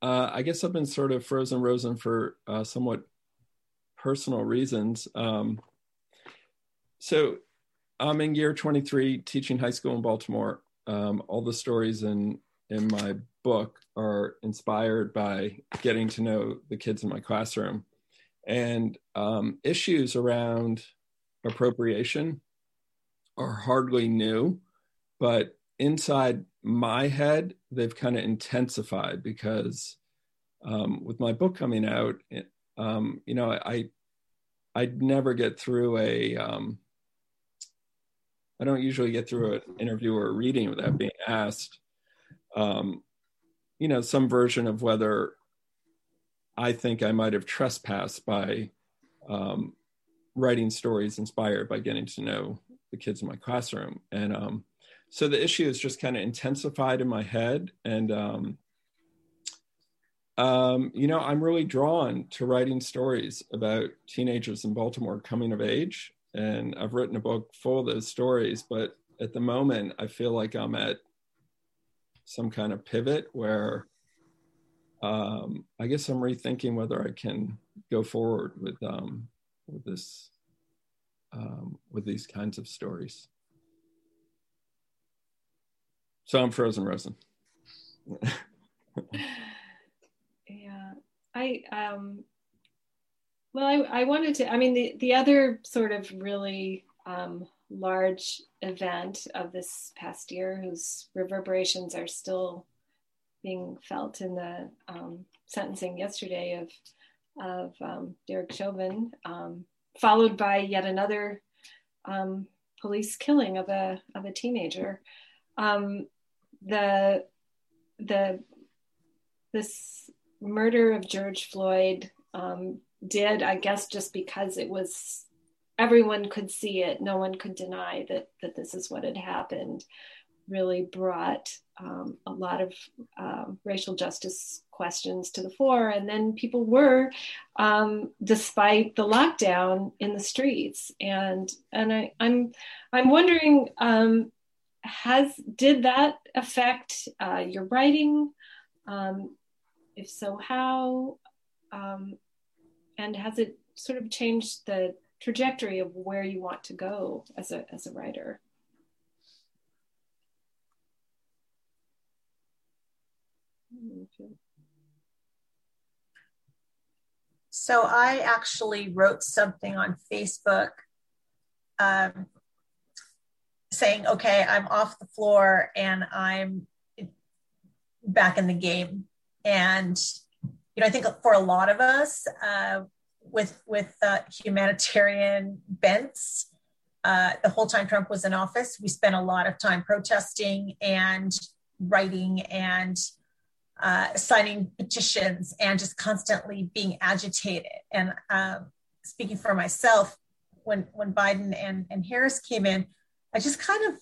uh, I guess I've been sort of frozen Rosen for uh, somewhat personal reasons. Um, so I'm in year 23 teaching high school in Baltimore. Um, all the stories in in my book are inspired by getting to know the kids in my classroom. And um, issues around appropriation are hardly new, but inside my head, they've kind of intensified because um, with my book coming out, um, you know, I I'd never get through a um, I don't usually get through an interview or a reading without being asked, um, you know, some version of whether I think I might have trespassed by um, writing stories inspired by getting to know the kids in my classroom. And um, so the issue is just kind of intensified in my head. And, um, um, you know, I'm really drawn to writing stories about teenagers in Baltimore coming of age. And I've written a book full of those stories. But at the moment, I feel like I'm at some kind of pivot where um, I guess I'm rethinking whether I can go forward with um, with this um, with these kinds of stories. So I'm frozen, Rosen. [laughs] yeah, I um, well, I, I wanted to. I mean, the the other sort of really um, large event of this past year, whose reverberations are still being felt in the um, sentencing yesterday of of um, Derek Chauvin, um, followed by yet another um, police killing of a of a teenager. Um, the the this murder of George Floyd um, did, I guess, just because it was everyone could see it, no one could deny that that this is what had happened really brought um, a lot of um, racial justice questions to the fore. And then people were, um, despite the lockdown, in the streets. And and I, am I'm, I'm wondering, um, has did that affect uh, your writing? Um, if so, how? Um, and has it sort of changed the trajectory of where you want to go as a as a writer? So I actually wrote something on Facebook um, saying, okay, I'm off the floor and I'm back in the game. And, you know, I think for a lot of us uh, with, with uh, humanitarian bents, uh, the whole time Trump was in office, we spent a lot of time protesting and writing and uh, signing petitions and just constantly being agitated. And um, speaking for myself, when when Biden and, and Harris came in, I just kind of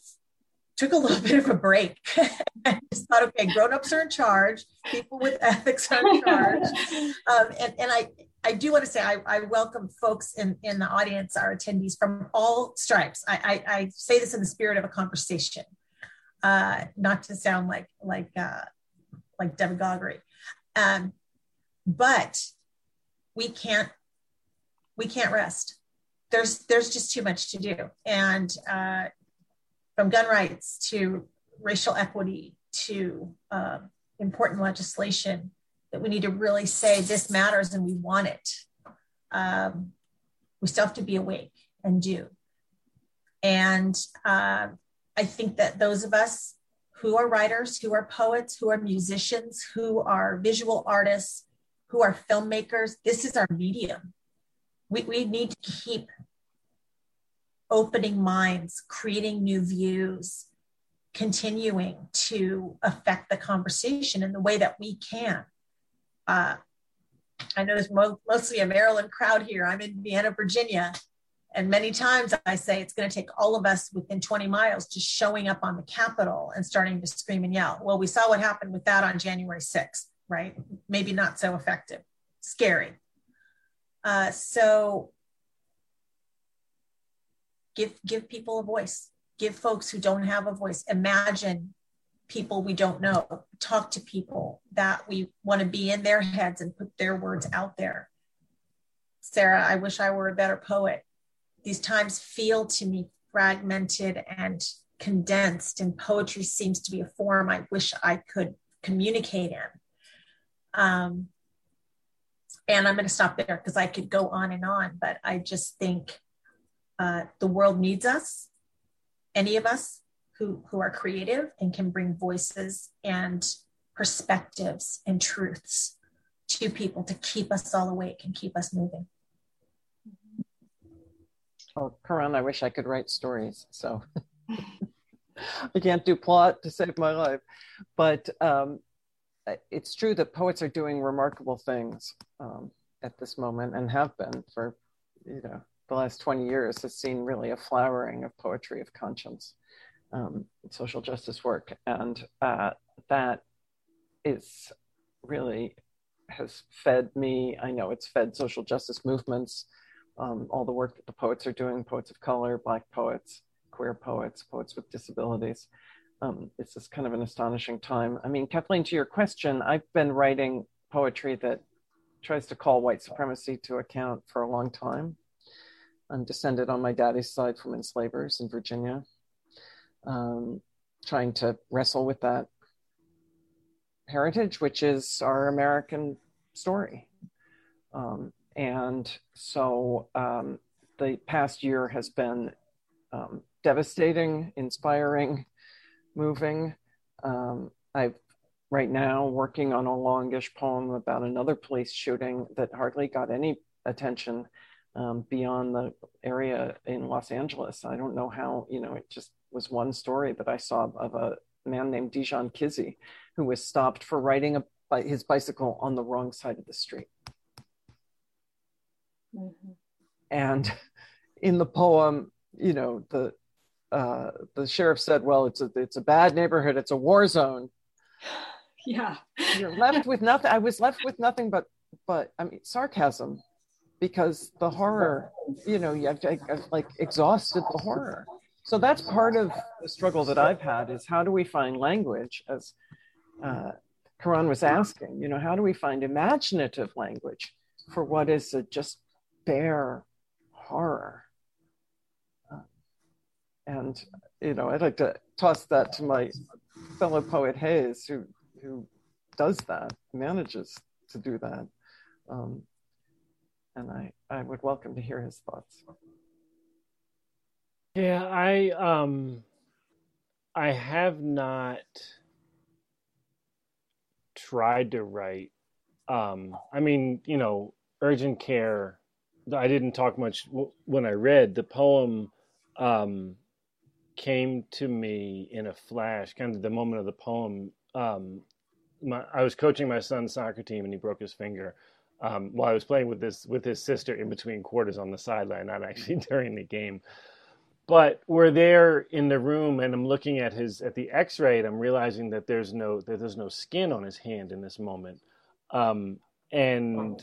took a little [laughs] bit of a break. [laughs] I just thought, okay, grown-ups are in charge, people with [laughs] ethics are in charge. Um, and, and I I do want to say I, I, welcome folks in, in the audience, our attendees from all stripes. I, I, I say this in the spirit of a conversation, uh, not to sound like like uh, like demagoguery, um, but we can't we can't rest. There's there's just too much to do, and uh, from gun rights to racial equity to uh, important legislation that we need to really say this matters and we want it. Um, we still have to be awake and do. And uh, I think that those of us who are writers, who are poets, who are musicians, who are visual artists, who are filmmakers, this is our medium. We, we need to keep opening minds, creating new views, continuing to affect the conversation in the way that we can. Uh, I know there's mo- mostly a Maryland crowd here. I'm in Vienna, Virginia. And many times I say it's going to take all of us within 20 miles just showing up on the Capitol and starting to scream and yell. Well, we saw what happened with that on January 6th, right? Maybe not so effective, scary. Uh, so give give people a voice. Give folks who don't have a voice. Imagine people we don't know. Talk to people that we want to be in their heads and put their words out there. Sarah, I wish I were a better poet these times feel to me fragmented and condensed, and poetry seems to be a form I wish I could communicate in. Um, and I'm going to stop there because I could go on and on, but I just think uh, the world needs us, any of us who, who are creative and can bring voices and perspectives and truths to people to keep us all awake and keep us moving. Oh, Karan, I wish I could write stories. So [laughs] I can't do plot to save my life. But um, it's true that poets are doing remarkable things um, at this moment and have been for, you know, the last 20 years has seen really a flowering of poetry of conscience, um, social justice work. And uh, that is really has fed me. I know it's fed social justice movements um, all the work that the poets are doing poets of color, Black poets, queer poets, poets with disabilities. Um, it's just kind of an astonishing time. I mean, Kathleen, to your question, I've been writing poetry that tries to call white supremacy to account for a long time. I'm descended on my daddy's side from enslavers in Virginia, um, trying to wrestle with that heritage, which is our American story. Um, and so um, the past year has been um, devastating, inspiring, moving. Um, I've right now working on a longish poem about another police shooting that hardly got any attention um, beyond the area in Los Angeles. I don't know how, you know, it just was one story that I saw of a man named Dijon Kizzee who was stopped for riding a, his bicycle on the wrong side of the street. Mm-hmm. And in the poem, you know, the uh, the sheriff said, "Well, it's a it's a bad neighborhood. It's a war zone." [gasps] Yeah, you're left with nothing. I was left with nothing but but I mean sarcasm, because the horror, you know, to, I've like exhausted the horror. So that's part of the struggle that I've had is how do we find language as uh, Karan was asking, you know, how do we find imaginative language for what is a just bare horror. Uh, and, you know, I'd like to toss that to my fellow poet Hayes, who, who does that, manages to do that. Um, and I, I would welcome to hear his thoughts. Yeah, I um I have not tried to write. Um, I mean, you know, urgent care. I didn't talk much when I read the poem. Um, came to me in a flash, kind of the moment of the poem. Um, my, I was coaching my son's soccer team, and he broke his finger um, while I was playing with this with his sister in between quarters on the sideline, not actually [laughs] during the game. But we're there in the room, and I'm looking at his at the X-ray, and I'm realizing that there's no that there's no skin on his hand in this moment, um, and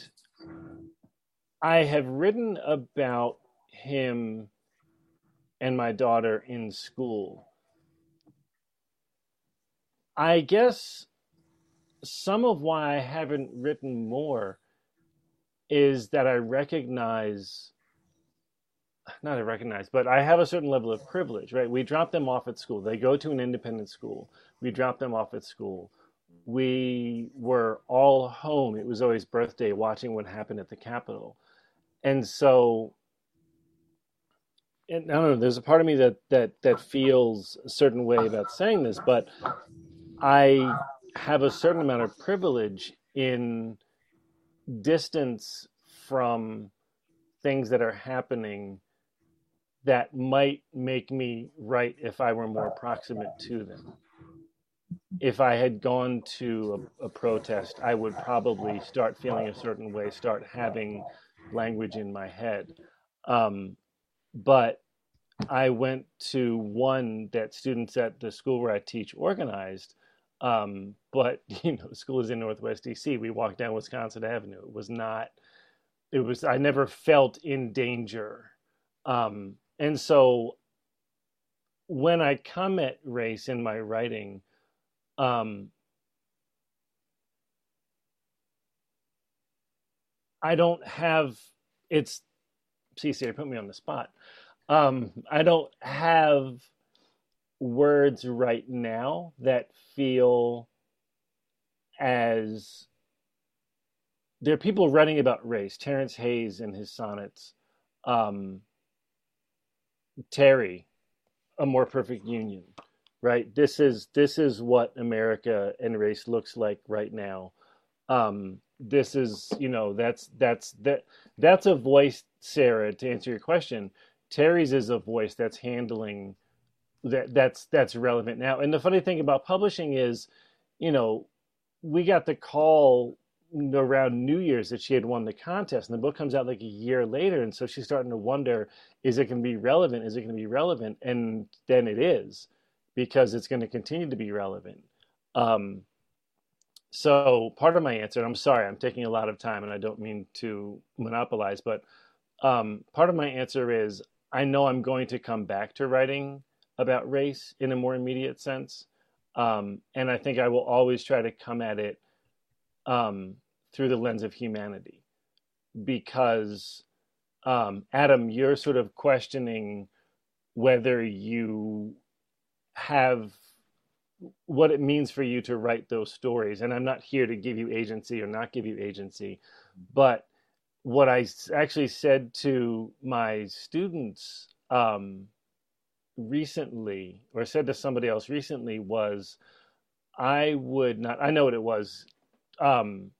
I have written about him and my daughter in school. I guess some of why I haven't written more is that I recognize not I recognize, but I have a certain level of privilege, right? We drop them off at school. They go to an independent school. We drop them off at school. We were all home. It was always birthday watching what happened at the Capitol. And so and I don't know, there's a part of me that that that feels a certain way about saying this, but I have a certain amount of privilege in distance from things that are happening that might make me right if I were more proximate to them. If I had gone to a, a, protest, I would probably start feeling a certain way, start having language in my head. Um, but I went to one that students at the school where I teach organized. Um, but [laughs] you know, school is in Northwest DC. We walked down Wisconsin Avenue. It was not. It was. I never felt in danger. Um, and so, when I come at race in my writing, um, I don't have. It's. CC, put me on the spot. Um, I don't have words right now that feel as there are people writing about race. Terrence Hayes in his sonnets, um, Teri, a more perfect union, right? This is this is what America and race looks like right now. Um, this is you know that's that's that that's a voice, Sarah, to answer your question Teri's is a voice that's handling that that's that's relevant now. And the funny thing about publishing is, you know, we got the call around New Year's that she had won the contest, and the book comes out like a year later, and so she's starting to wonder, is it going to be relevant? Is it going to be relevant? And then it is, because it's going to continue to be relevant. Um, so part of my answer, and I'm sorry, I'm taking a lot of time, and I don't mean to monopolize, but um, part of my answer is I know I'm going to come back to writing about race in a more immediate sense. Um, and I think I will always try to come at it um, through the lens of humanity. Because, um, Adam, you're sort of questioning whether you have what it means for you to write those stories. And I'm not here to give you agency or not give you agency, but what I actually said to my students um, recently, or said to somebody else recently, was I would not, I know what it was. Um,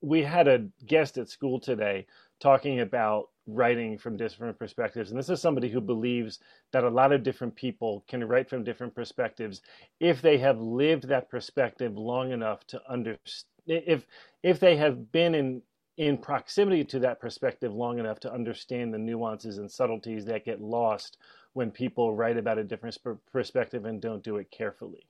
we had a guest at school today talking about writing from different perspectives. And this is somebody who believes that a lot of different people can write from different perspectives if they have lived that perspective long enough to understand. If if they have been in in proximity to that perspective long enough to understand the nuances and subtleties that get lost when people write about a different perspective and don't do it carefully.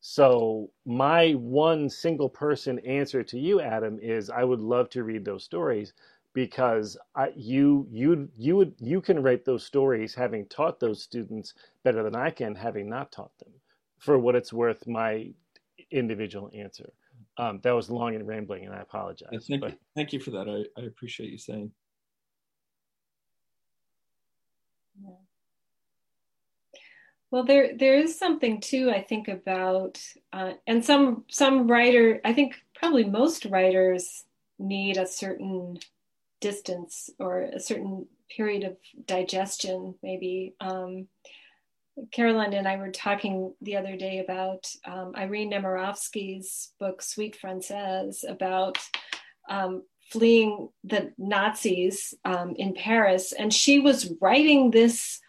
So, my one single person answer to you, Adam, is I would love to read those stories because I, you you you would you can write those stories having taught those students better than I can having not taught them. For what it's worth, my individual answer. Um, that was long and rambling, and I apologize. thank, but... you, thank you for that. I, I appreciate you saying. Yeah. Well, there there is something too. I think about, uh, and some some writer. I think probably most writers need a certain distance or a certain period of digestion, maybe. Um, Caroline and I were talking the other day about um, Irene Nemirovsky's book Suite Francaise about um, fleeing the Nazis um, in Paris, and she was writing this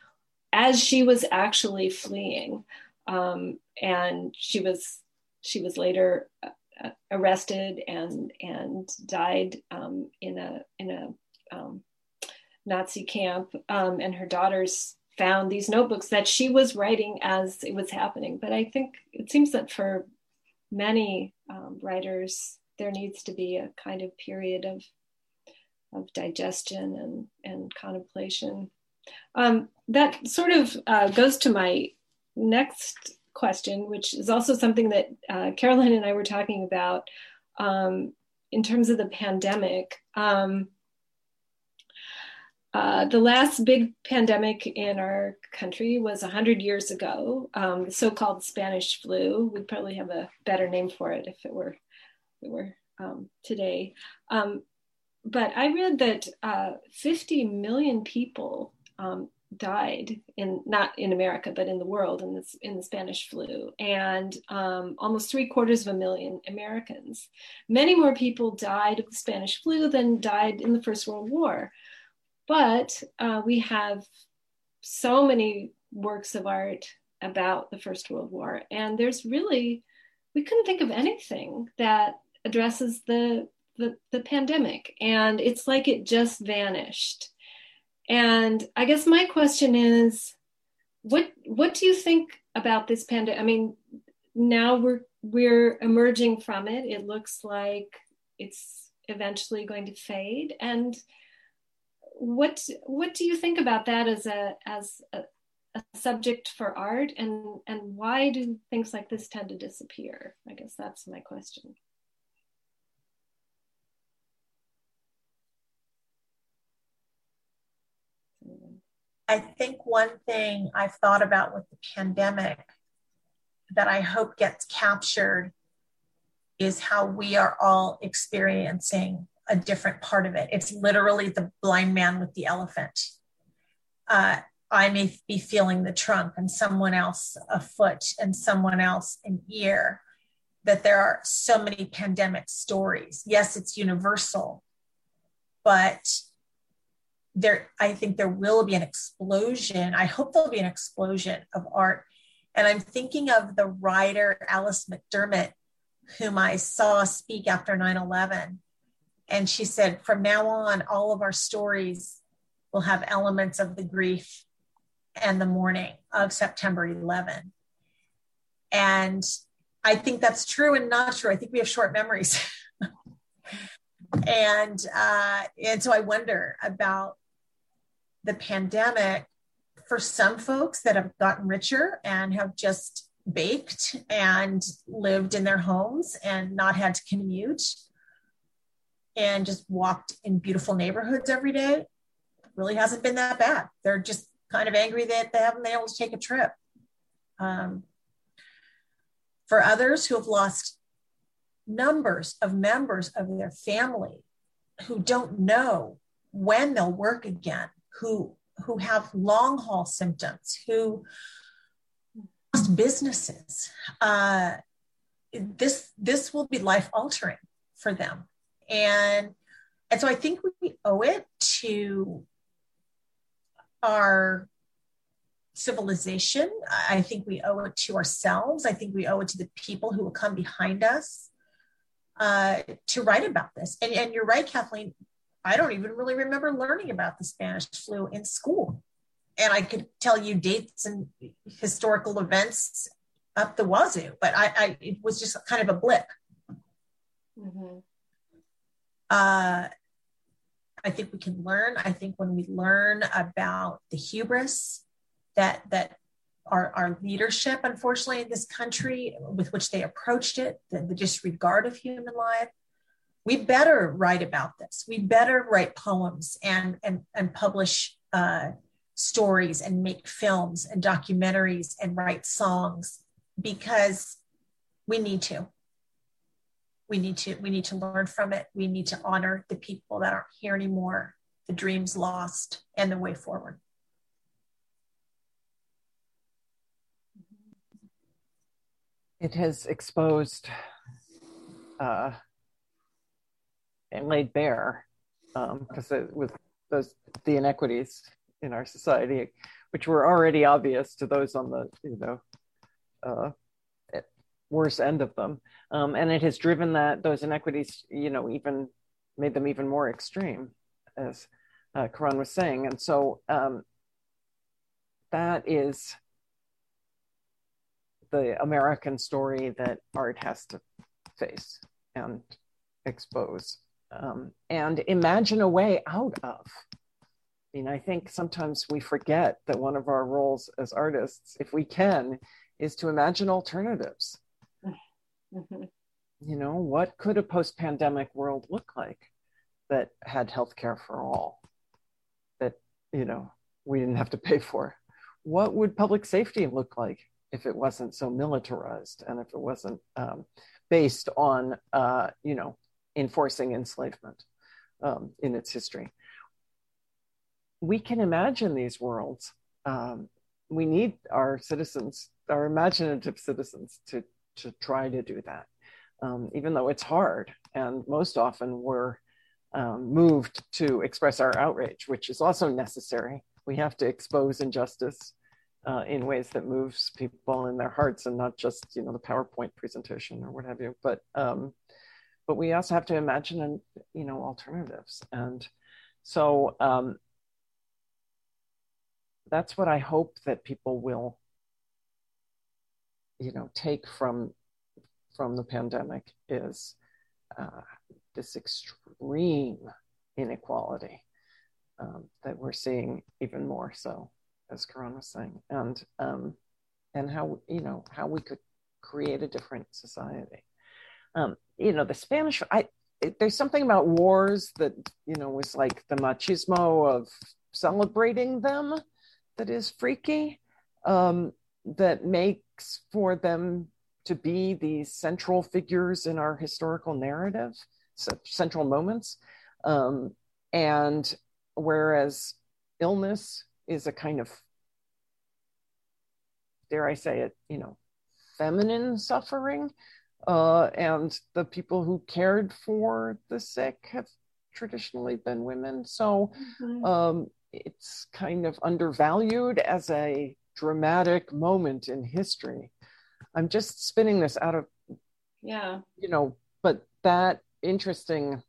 as she was actually fleeing, um, and she was she was later uh, arrested and and died um, in a in a um, Nazi camp, um, and her daughters found these notebooks that she was writing as it was happening. But I think it seems that for many um, writers, there needs to be a kind of period of of digestion and and contemplation. Um, that sort of uh, goes to my next question, which is also something that uh, Caroline and I were talking about um, in terms of the pandemic. Um, uh, the last big pandemic in our country was 100 years ago, um, the so-called Spanish flu. We'd probably have a better name for it if it were, if it were um, today. Um, but I read that uh, 50 million people um, died in not in America, but in the world in this in the Spanish flu, and um, almost three quarters of a million Americans. Many more people died of the Spanish flu than died in the First World War. But uh, we have so many works of art about the First World War, and there's really, we couldn't think of anything that addresses the, the, the pandemic. And it's like it just vanished. And I guess my question is, what what do you think about this pandemic? I mean, now we're we're emerging from it. It looks like it's eventually going to fade. And what what do you think about that as a as a, a, subject for art and and why do things like this tend to disappear i guess that's my question i think one thing i've thought about with the pandemic that i hope gets captured is how we are all experiencing a different part of it. It's literally the blind man with the elephant. Uh, I may be feeling the trunk and someone else a foot and someone else an ear. That there are so many pandemic stories. Yes, it's universal, but there, I think there will be an explosion. I hope there'll be an explosion of art. And I'm thinking of the writer Alice McDermott, whom I saw speak after 9 11 and she said, from now on, all of our stories will have elements of the grief and the mourning of September 11. And I think that's true and not true. I think we have short memories. [laughs] and uh, and so I wonder about the pandemic for some folks that have gotten richer and have just baked and lived in their homes and not had to commute and just walked in beautiful neighborhoods every day really hasn't been that bad. They're just kind of angry that they haven't been able to take a trip. Um, for others who have lost numbers of members of their family who don't know when they'll work again, who who have long haul symptoms, who lost businesses, uh, this this will be life altering for them. And and so i think we owe it to our civilization. I think we owe it to ourselves. I think we owe it to the people who will come behind us uh, to write about this. And, and you're right kathleen i don't even really remember learning about the spanish flu in school. And i could tell you dates and historical events up the wazoo but i, I it was just kind of a blip. Mm-hmm. Uh, I think we can learn. I think when we learn about the hubris that that our, our leadership, unfortunately, in this country, with which they approached it, the, the disregard of human life, we better write about this. We better write poems and and and publish uh, stories and make films and documentaries and write songs because we need to. We need to we need to learn from it. We need to honor the people that aren't here anymore the dreams lost and the way forward. It has exposed uh, and laid bare because um, with those the inequities in our society, which were already obvious to those on the you know uh, worse end of them, um, and it has driven that those inequities, you know, even made them even more extreme, as uh, Karan was saying, and so um, that is the American story that art has to face and expose um, and imagine a way out of. I mean, I think sometimes we forget that one of our roles as artists, if we can, is to imagine alternatives. Mm-hmm. You know, what could a post pandemic world look like that had healthcare for all, that, you know, we didn't have to pay for? What would public safety look like if it wasn't so militarized and if it wasn't um, based on, uh, you know, enforcing enslavement um, in its history. We can imagine these worlds. Um, we need our citizens, our imaginative citizens, to, to try to do that, um, even though it's hard. And most often we're um, moved to express our outrage, which is also necessary. We have to expose injustice uh, in ways that moves people in their hearts and not just you know the PowerPoint presentation or what have you. But um, but we also have to imagine and you know alternatives. And so um, that's what i hope that people will you know take from from the pandemic is uh, this extreme inequality um, that we're seeing even more so as Karan was saying. And um, and how you know how we could create a different society um, you know, the Spanish, I, it, there's something about wars that, you know, was like the machismo of celebrating them that is freaky, um, that makes for them to be these central figures in our historical narrative, central moments. Um, and whereas illness is a kind of, dare I say it, you know, feminine suffering, uh, and the people who cared for the sick have traditionally been women. So mm-hmm. um, it's kind of undervalued as a dramatic moment in history. I'm just spinning this out of, yeah, you know, but that interesting,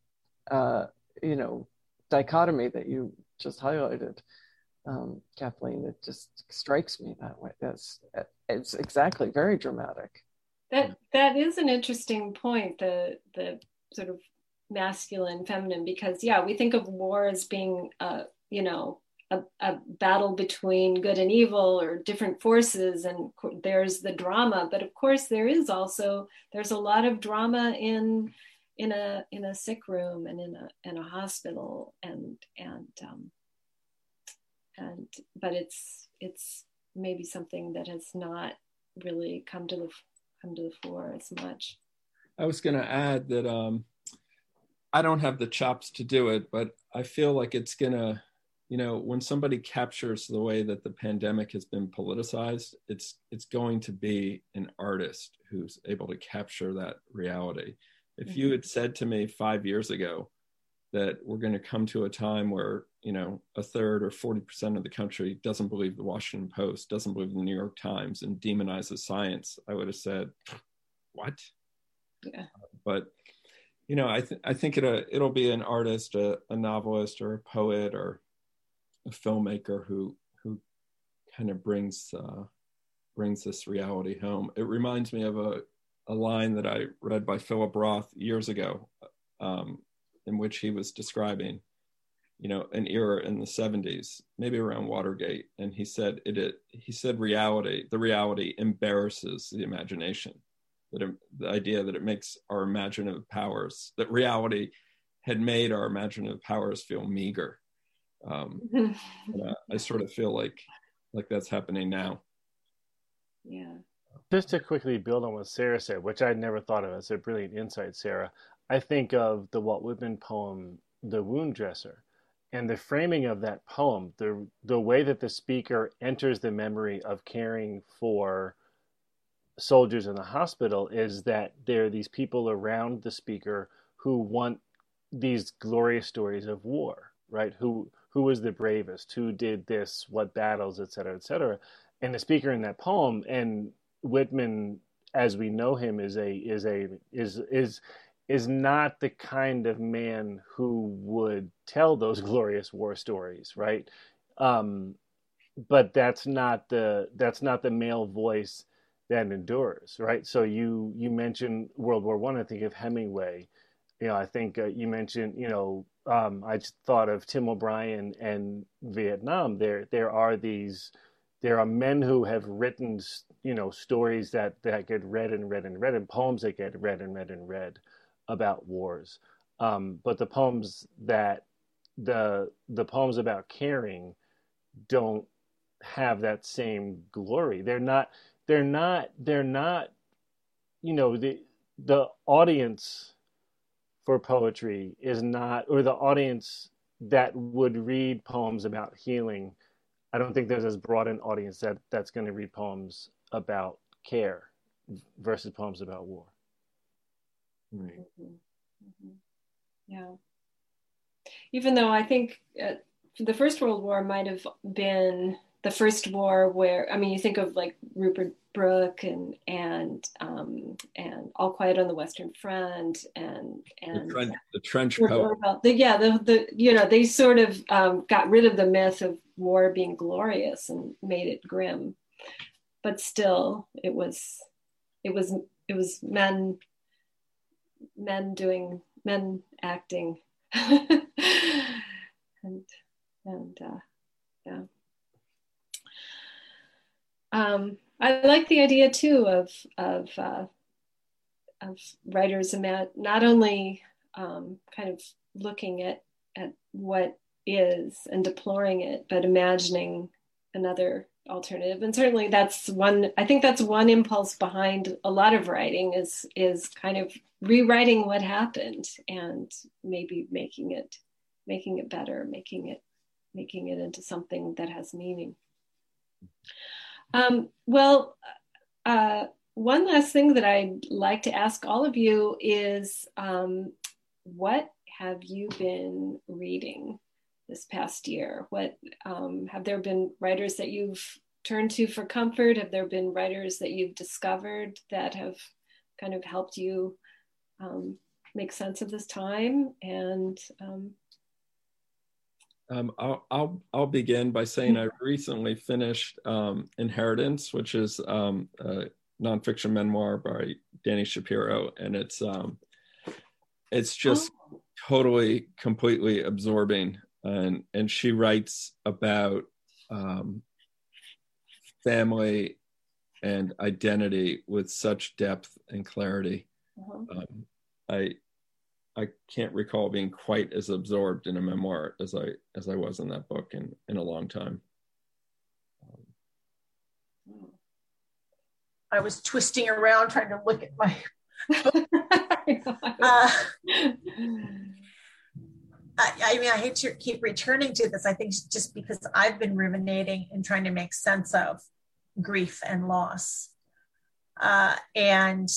uh, you know, dichotomy that you just highlighted, um, Kathleen, it just strikes me that way. That's it's exactly very dramatic. That that is an interesting point. The the sort of masculine, feminine, because yeah, we think of war as being uh, you know a, a, battle between good and evil or different forces, and there's the drama. But of course, there is also there's a lot of drama in in a in a sick room and in a in a hospital and and um, and but it's it's maybe something that has not really come to the come to the fore as much. I was going to add that um, I don't have the chops to do it, but I feel like it's going to, you know, when somebody captures the way that the pandemic has been politicized, it's it's going to be an artist who's able to capture that reality. If mm-hmm. you had said to me five years ago that we're going to come to a time where you know a third or 40% of the country doesn't believe the washington post doesn't believe the new york times and demonizes science i would have said what? Yeah. But you know i, th- I think it, uh, it'll be an artist a, a novelist or a poet or a filmmaker who who kind of brings uh, brings this reality home. It reminds me of a, a line that i read by philip roth years ago um, in which he was describing you know an era in the 70s maybe around watergate. And he said it, it he said reality the reality embarrasses the imagination that it, the idea that it makes our imaginative powers that reality had made our imaginative powers feel meager. Um, [laughs] and, uh, i sort of feel like like that's happening now. Yeah. Just to quickly build on what sarah said which i'd never thought of as a brilliant insight sarah i think of the walt whitman poem the wound dresser and the framing of that poem, the the way that the speaker enters the memory of caring for soldiers in the hospital is that there are these people around the speaker who want these glorious stories of war, right? Who who was the bravest? Who did this? What battles, et cetera, et cetera. And the speaker in that poem, and Whitman, as we know him, is a is a is is is not the kind of man who would tell those glorious war stories, right? Um, but that's not the that's not the male voice that endures, right? So you you mentioned World War One. I, I think of Hemingway. You know, I think uh, you mentioned you know um, I just thought of Tim O'Brien and Vietnam. There there are these there are men who have written you know stories that that get read and read and read and poems that get read and read and read about wars. Um, but the poems that the the poems about caring don't have that same glory. They're not they're not they're not you know the the audience for poetry is not or the audience that would read poems about healing i don't think there's as broad an audience that that's going to read poems about care versus poems about war right mm-hmm. Mm-hmm. yeah even though i think uh, the first world war might have been the first war where I mean you think of like Rupert Brooke and and um, and All Quiet on the Western Front and and the trench, the trench coat. The, yeah, the the you know they sort of um, got rid of the myth of war being glorious and made it grim, but still it was it was it was men men doing men acting [laughs] and and uh, yeah. Um, I like the idea too of of uh, of writers and not only um, kind of looking at at what is and deploring it, but imagining another alternative. And certainly, that's one. I think that's one impulse behind a lot of writing is is kind of rewriting what happened and maybe making it making it better, making it making it into something that has meaning. Um, well, uh, one last thing that I'd like to ask all of you is um, what have you been reading this past year? What um, have there been writers that you've turned to for comfort? Have there been writers that you've discovered that have kind of helped you um, make sense of this time? And um, um, I'll, I'll, I'll begin by saying I recently finished um, Inheritance, which is um, a nonfiction memoir by Dani Shapiro, and it's um, it's just oh. totally, completely absorbing. And and she writes about um, family and identity with such depth and clarity. Uh-huh. Um, I I can't recall being quite as absorbed in a memoir as I as I was in that book in in a long time. I was twisting around trying to look at my. [laughs] uh, I, I, mean, I hate to keep returning to this. I think just because I've been ruminating and trying to make sense of grief and loss, uh, and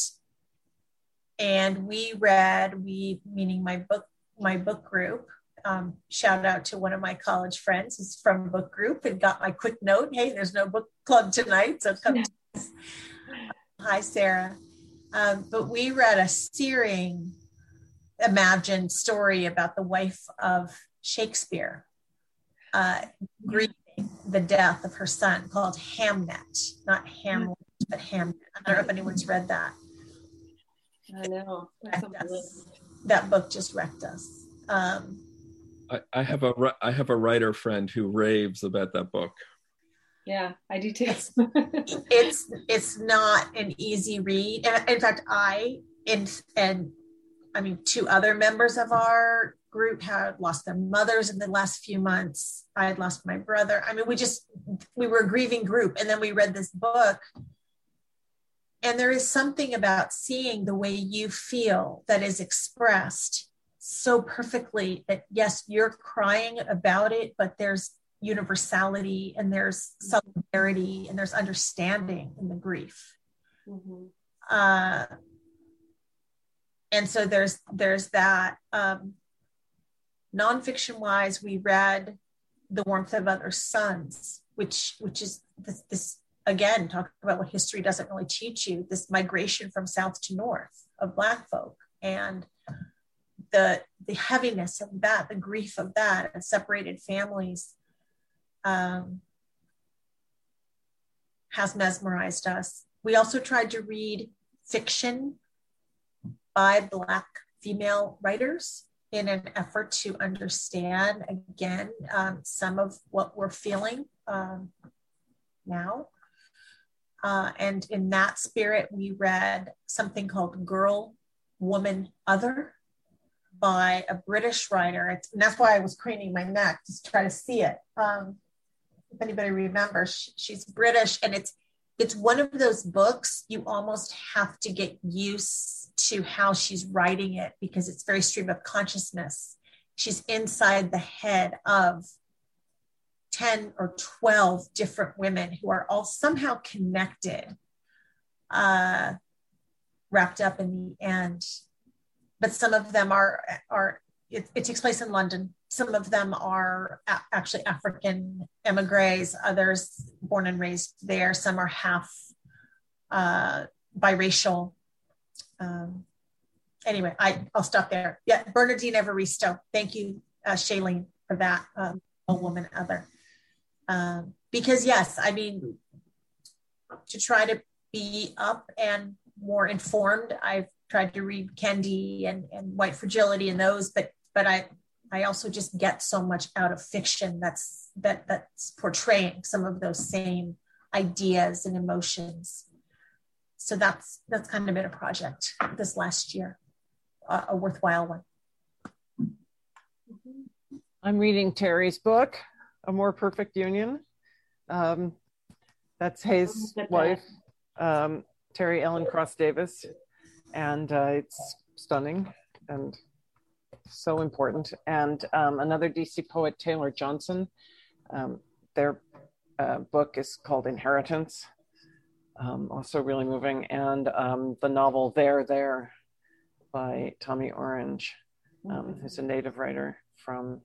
and we read we meaning my book my book group um, shout out to one of my college friends who's from book group and got my quick note hey there's no book club tonight so come yeah. hi sarah um, but we read a searing imagined story about the wife of shakespeare uh, grieving the death of her son called hamnet not hamlet but hamnet i don't know if anyone's read that I know. That book just wrecked us. Um, I, I have a I have a writer friend who raves about that book. Yeah, I do too. it's it's not an easy read. And in fact, I and and I mean, two other members of our group had lost their mothers in the last few months. I had lost my brother. I mean, we just we were a grieving group, and then we read this book, and there is something about seeing the way you feel that is expressed so perfectly that, yes, you're crying about it, but there's universality and there's solidarity and there's understanding in the grief. Mm-hmm. Uh, and so there's there's that. Um, nonfiction wise, we read "The Warmth of Other Suns," which which is this, this again talk about what history doesn't really teach you. This migration from south to north of Black folk and the the heaviness of that, the grief of that, and separated families. Um, has mesmerized us. We also tried to read fiction by Black female writers in an effort to understand again um, some of what we're feeling um, now. Uh, and in that spirit, we read something called Girl, Woman, Other by a British writer. And that's why I was craning my neck to try to see it. Um, if anybody remembers, she's British and it's it's one of those books you almost have to get used to how she's writing it because it's very stream of consciousness. She's inside the head of 10 or 12 different women who are all somehow connected, uh, wrapped up in the end. But some of them are, are it, it takes place in London. Some of them are actually African emigres, others born and raised there. Some are half uh, biracial. Um, anyway, I, I'll stop there. Yeah, Bernardine Evaristo. Thank you, uh, Shailene, for that. Um, a woman other. Um, because, yes, I mean, to try to be up and more informed, I've tried to read Kendi and, and White Fragility and those, but but I I also just get so much out of fiction that's that that's portraying some of those same ideas and emotions. So that's that's kind of been a project this last year, uh, a worthwhile one. I'm reading Teri's book, A More Perfect Union. Um, that's his wife, um, Teri Ellen Cross Davis, and uh, it's stunning and so important. And um, another DC poet, Taylor Johnson, um, their uh, book is called Inheritance, um, also really moving. And um, the novel There, There by Tommy Orange, um, who's a native writer from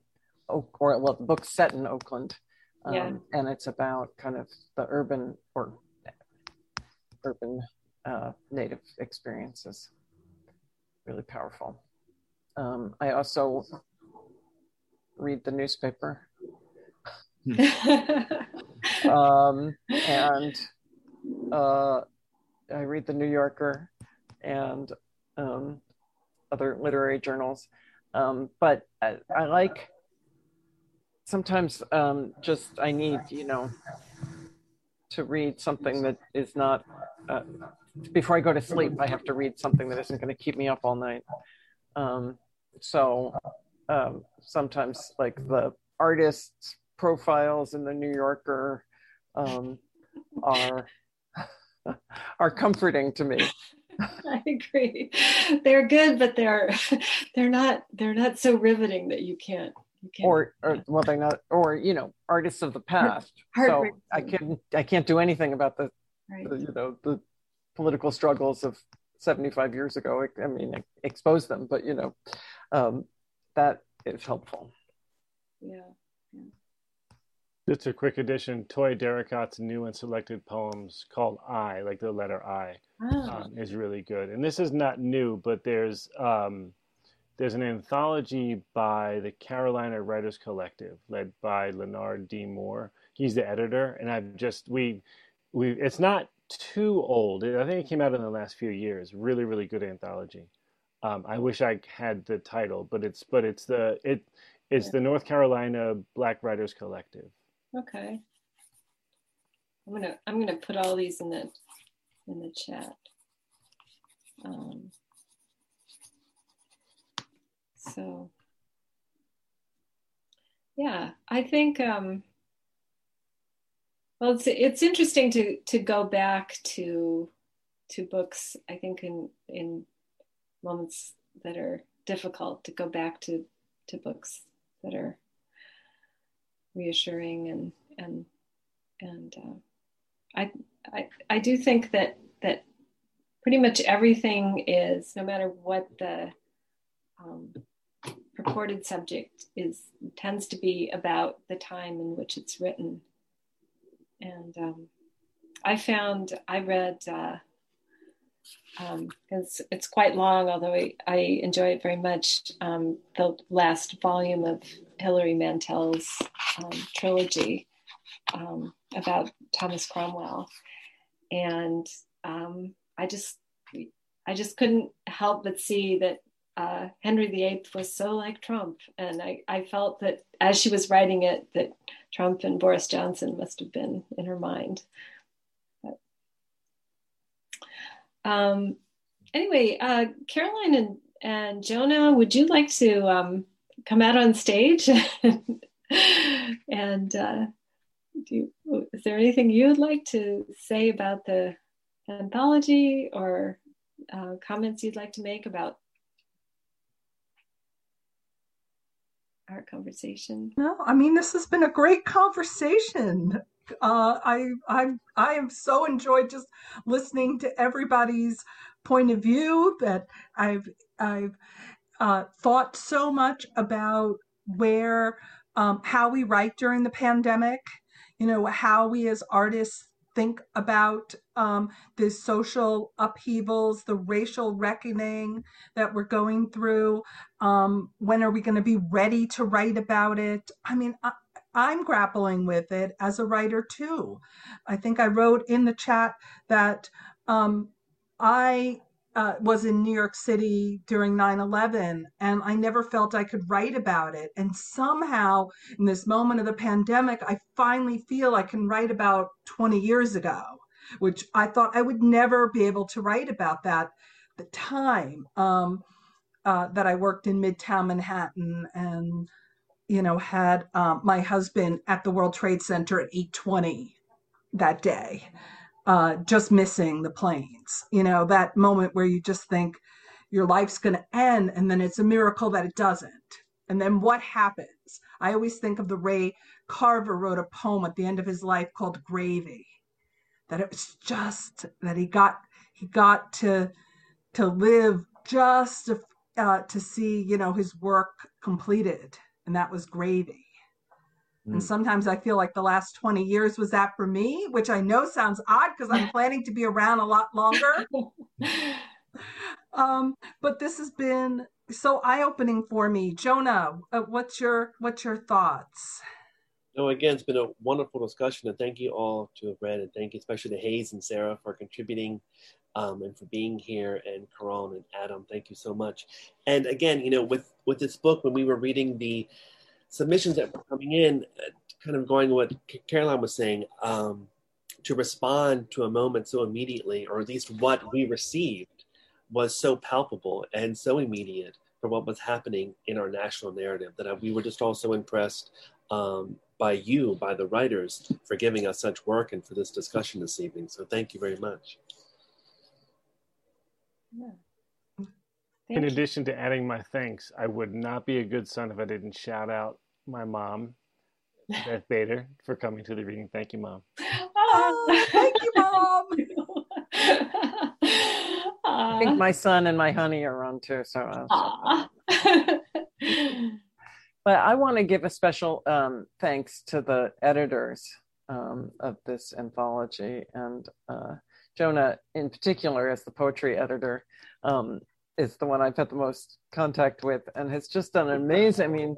Oak, or well, the book's set in Oakland. Um, Yeah. And it's about kind of the urban or urban uh, native experiences. Really powerful. Um, I also read the newspaper um, and uh, I read the New Yorker and um, other literary journals. Um, but I, I like sometimes um, just I need you know to read something that is not uh, before I go to sleep. I have to read something that isn't going to keep me up all night. Um, so um, sometimes like the artists profiles in the New Yorker um, are [laughs] are comforting to me. [laughs] I agree. They're good, but they're [laughs] they're not they're not so riveting that you can't you can't. Or, or well, they're not, or you know, artists of the past. So. I can't. I can't do anything about the, right. the you know the political struggles of 75 years ago. I mean, expose them, but you know, um, that is helpful. Yeah. Just a quick addition. Toi Derricotte's new and selected poems called I, like the letter I, Ah, um, is really good. And this is not new, but there's um, there's an anthology by the Carolina Writers Collective, led by Leonard D. Moore. He's the editor, and I've just we we it's not too old. I think it came out in the last few years. Really, really good anthology. Um, I wish I had the title, but it's but it's the it it's the North Carolina Black Writers Collective. okay. I'm gonna I'm gonna put all these in the in the chat. Um, so yeah, I think um, well it's it's interesting to to go back to to books, I think in in moments that are difficult to go back to to books that are reassuring and and and uh, I, I I do think that that pretty much everything is, no matter what the um, purported subject is, tends to be about the time in which it's written. And um, I found, I read, uh, um, it's, it's quite long, although I, I enjoy it very much, um, the last volume of Hilary Mantel's um, trilogy um, about Thomas Cromwell. And um, I just, I just couldn't help but see that uh, Henry VIII was so like Trump. And I, I felt that as she was writing it, that Trump and Boris Johnson must have been in her mind. But, um, anyway, uh, Caroline and, and Jona, would you like to um, come out on stage? [laughs] and uh, you, is there anything you'd like to say about the anthology or uh, comments you'd like to make about our conversation? No, I mean this has been a great conversation. Uh, I I I am so enjoyed just listening to everybody's point of view. That I've I've uh, thought so much about where um, how we write during the pandemic. You know how we as artists think about um, the social upheavals, the racial reckoning that we're going through. Um, when are we going to be ready to write about it? I mean, I, I'm grappling with it as a writer too. I think I wrote in the chat that um, I uh, was in New York City during 9 11, and I never felt I could write about it. And somehow, in this moment of the pandemic, I finally feel I can write about 20 years ago, which I thought I would never be able to write about that. The time um, uh, that I worked in Midtown Manhattan and you know had um, my husband at the World Trade Center at 8:20 that day uh, just missing the planes. You know, that moment where you just think your life's going to end, and then it's a miracle that it doesn't. And then what happens? I always think of the Ray Carver wrote a poem at the end of his life called Gravy. That it was just that he got he got to to live just to, uh, to see you know his work completed, and that was gravy. And mm. sometimes I feel like the last 20 years was that for me, which I know sounds odd because I'm planning to be around a lot longer. [laughs] [laughs] um, but this has been so eye-opening for me. Jona, uh, what's your what's your thoughts? No, again, it's been a wonderful discussion, and thank you all to have read, and thank you especially to Hayes and Sarah for contributing um, and for being here, and Caron and Adam, thank you so much. And again, you know, with with this book, when we were reading the submissions that were coming in, uh, kind of going what Caroline was saying, um, to respond to a moment so immediately, or at least what we received was so palpable and so immediate for what was happening in our national narrative that we were just all so impressed um, by you, by the writers, for giving us such work and for this discussion this evening. So thank you very much. Yeah. In addition to adding my thanks, I would not be a good son if I didn't shout out my mom, Beth Bader, for coming to the reading. Thank you, mom. Oh, thank you, mom. [laughs] I think my son and my honey are on too. So, uh, but I want to give a special um, thanks to the editors um, of this anthology and uh, Jona in particular as the poetry editor. Um, is the one I've had the most contact with and has just done amazing. I mean,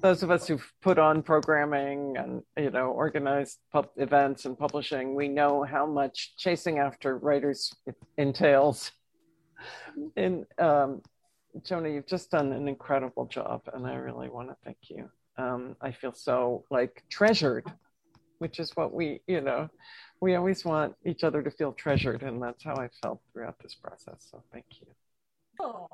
those of us who've put on programming and you know organized pub- events and publishing, we know how much chasing after writers entails. And um, Jona, you've just done an incredible job, and I really want to thank you. Um, I feel so like treasured, which is what we, you know, we always want each other to feel treasured, and that's how I felt throughout this process. So thank you. Oh.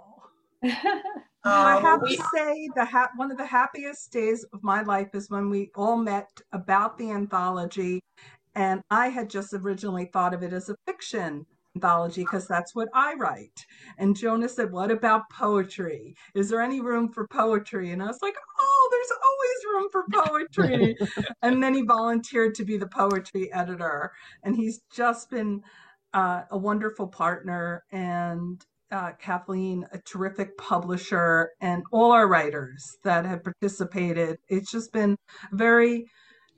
[laughs] I have to say, the ha- one of the happiest days of my life is when we all met about the anthology, and I had just originally thought of it as a fiction anthology because that's what I write. And Jona said, "What about poetry? Is there any room for poetry?" And I was like, "Oh, there's always room for poetry." [laughs] and then he volunteered to be the poetry editor, and he's just been uh, a wonderful partner, and uh, Kathleen, a terrific publisher, and all our writers that have participated. It's just been very,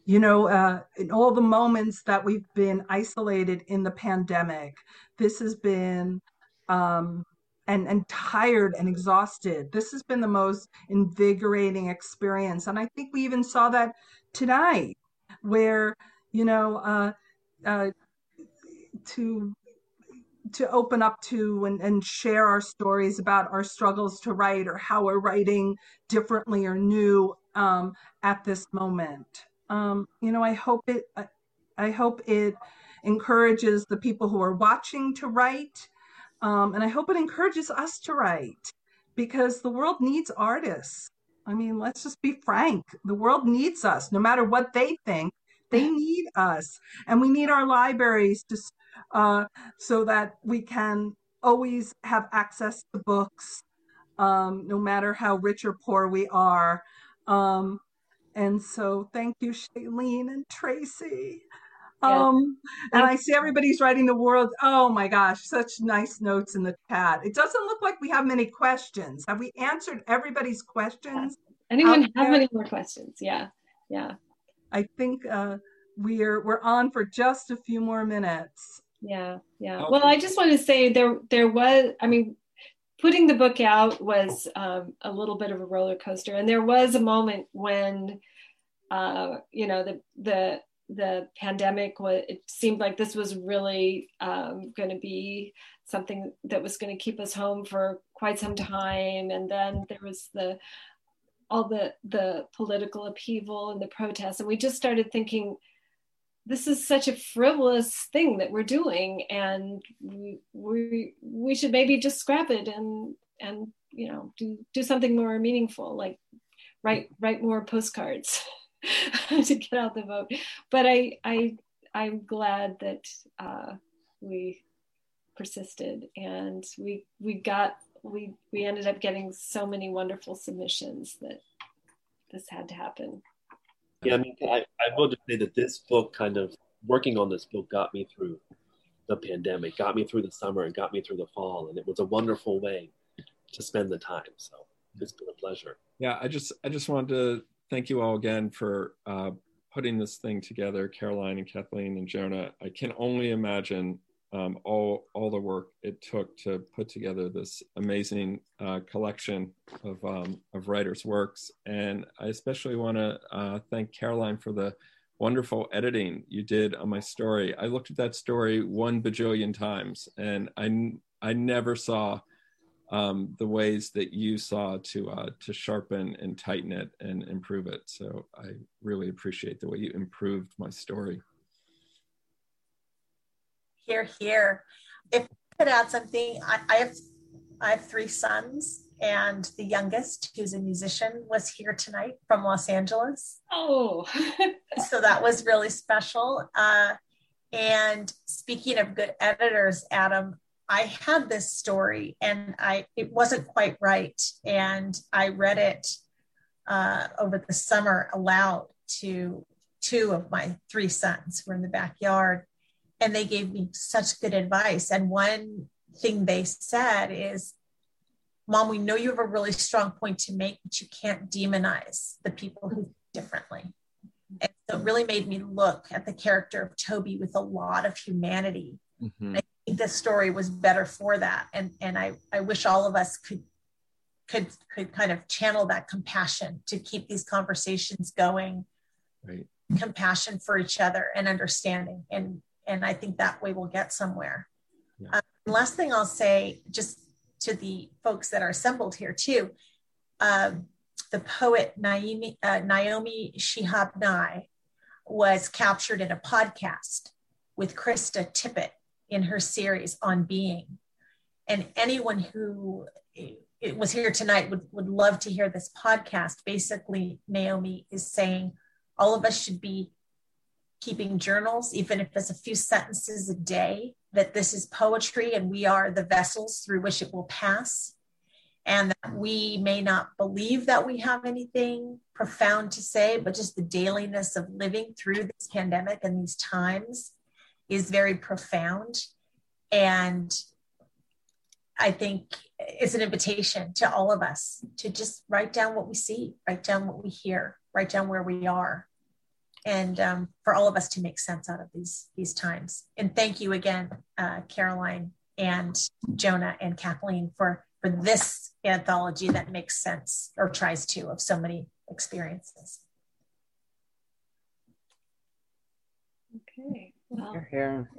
you know, uh, in all the moments that we've been isolated in the pandemic, this has been. Um, and, and tired and exhausted. This has been the most invigorating experience. And I think we even saw that tonight, where, you know, uh, uh, to to open up to and, and share our stories about our struggles to write or how we're writing differently or new um, at this moment. Um, you know, I hope it. I hope it encourages the people who are watching to write, um, and I hope it encourages us to write because the world needs artists. I mean, let's just be frank. The world needs us, no matter what they think. They need us, and we need our libraries to uh, so that we can always have access to books, um, no matter how rich or poor we are. Um, and so, thank you, Shailene and Tracy. Um, and I see everybody's writing the world. Oh my gosh, such nice notes in the chat. It doesn't look like we have many questions. Have we answered everybody's questions? Anyone have any more questions? Yeah, yeah. I think uh, we're we're on for just a few more minutes. Yeah, yeah. Well, I just want to say there there was. I mean, putting the book out was um, a little bit of a roller coaster, and there was a moment when, uh, you know, the the the pandemic was. It seemed like this was really um, going to be something that was going to keep us home for quite some time, and then there was the all the the political upheaval and the protests, and we just started thinking this is such a frivolous thing that we're doing and we, we we should maybe just scrap it and and you know do do something more meaningful like write write more postcards [laughs] to get out the vote. But i i i'm glad that uh, we persisted and we we got we we ended up getting so many wonderful submissions that this had to happen yeah, I mean, I, I will just say that this book kind of working on this book got me through the pandemic, got me through the summer, and got me through the fall, and it was a wonderful way to spend the time. So it's been a pleasure. Yeah, I just I just wanted to thank you all again for uh, putting this thing together, Caroline and Kathleen and Jona. I can only imagine um, all all the work it took to put together this amazing uh, collection of um, of writers' works, and I especially want to uh, thank Caroline for the wonderful editing you did on my story. I looked at that story one bajillion times, and I I never saw um, the ways that you saw to uh, to sharpen and tighten it and improve it. So I really appreciate the way you improved my story. Here, here. If I could add something, I, I have I have three sons, and the youngest, who's a musician, was here tonight from Los Angeles. Oh, [laughs] so that was really special. Uh, and speaking of good editors, Adam, I had this story and I it wasn't quite right, and I read it uh, over the summer aloud to two of my three sons who were in the backyard and they gave me such good advice. And one thing they said is, Mom, we know you have a really strong point to make, but you can't demonize the people who think differently. And so it really made me look at the character of Toby with a lot of humanity. Mm-hmm. I think this story was better for that. And and I, I wish all of us could could could kind of channel that compassion to keep these conversations going. Right. Compassion for each other and understanding. And and I think that way we'll get somewhere. Yeah. Um, last thing I'll say, just to the folks that are assembled here too, um, the poet Naomi, uh, Naomi Shihab Nye was captured in a podcast with Krista Tippett in her series on being. And anyone who was here tonight would, would love to hear this podcast. Basically, Naomi is saying all of us should be keeping journals, even if it's a few sentences a day, that this is poetry and we are the vessels through which it will pass. And that we may not believe that we have anything profound to say, but just the dailiness of living through this pandemic and these times is very profound. And I think it's an invitation to all of us to just write down what we see, write down what we hear, write down where we are, and um, for all of us to make sense out of these these times. And thank you again, uh, Caroline and Jona and Kathleen for for this anthology that makes sense or tries to of so many experiences. Okay. Well, You're here.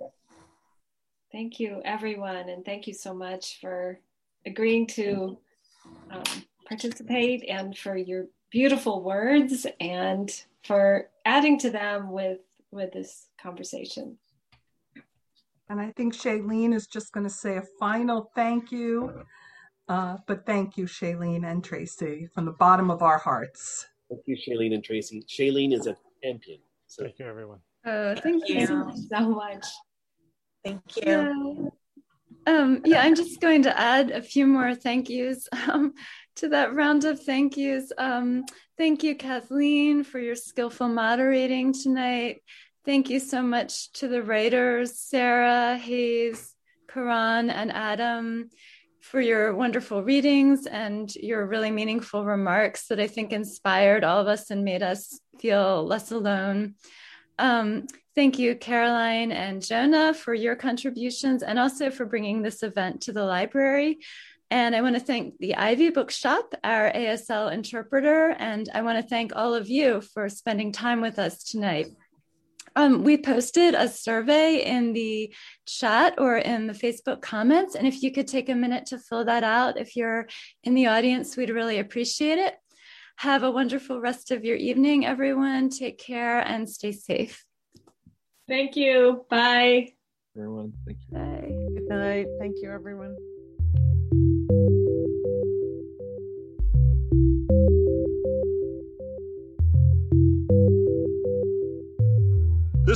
Thank you, everyone, and thank you so much for agreeing to um, participate and for your beautiful words and for adding to them with with this conversation. And I think Shailene is just going to say a final thank you. Uh, but thank you, Shailene and Tracy, from the bottom of our hearts. Thank you, Shailene and Tracy. Shailene is a champion. So. Thank you, everyone. Oh, thank, Thank you. you. so much. Thank you. Yeah. Um, yeah, I'm just going to add a few more thank yous [laughs] um, to that round of thank yous. Um, thank you, Kathleen, for your skillful moderating tonight. Thank you so much to the writers, Sarah, Hayes, Karan, and Adam, for your wonderful readings and your really meaningful remarks that I think inspired all of us and made us feel less alone. Um, thank you, Caroline and Jona, for your contributions and also for bringing this event to the library. And I want to thank the Ivy Bookshop, our ASL interpreter, and I want to thank all of you for spending time with us tonight. Um, we posted a survey in the chat or in the Facebook comments. And if you could take a minute to fill that out, if you're in the audience, we'd really appreciate it. Have a wonderful rest of your evening, everyone. Take care and stay safe. Thank you. Bye. Everyone, thank you. Bye. Good night. Thank you, everyone.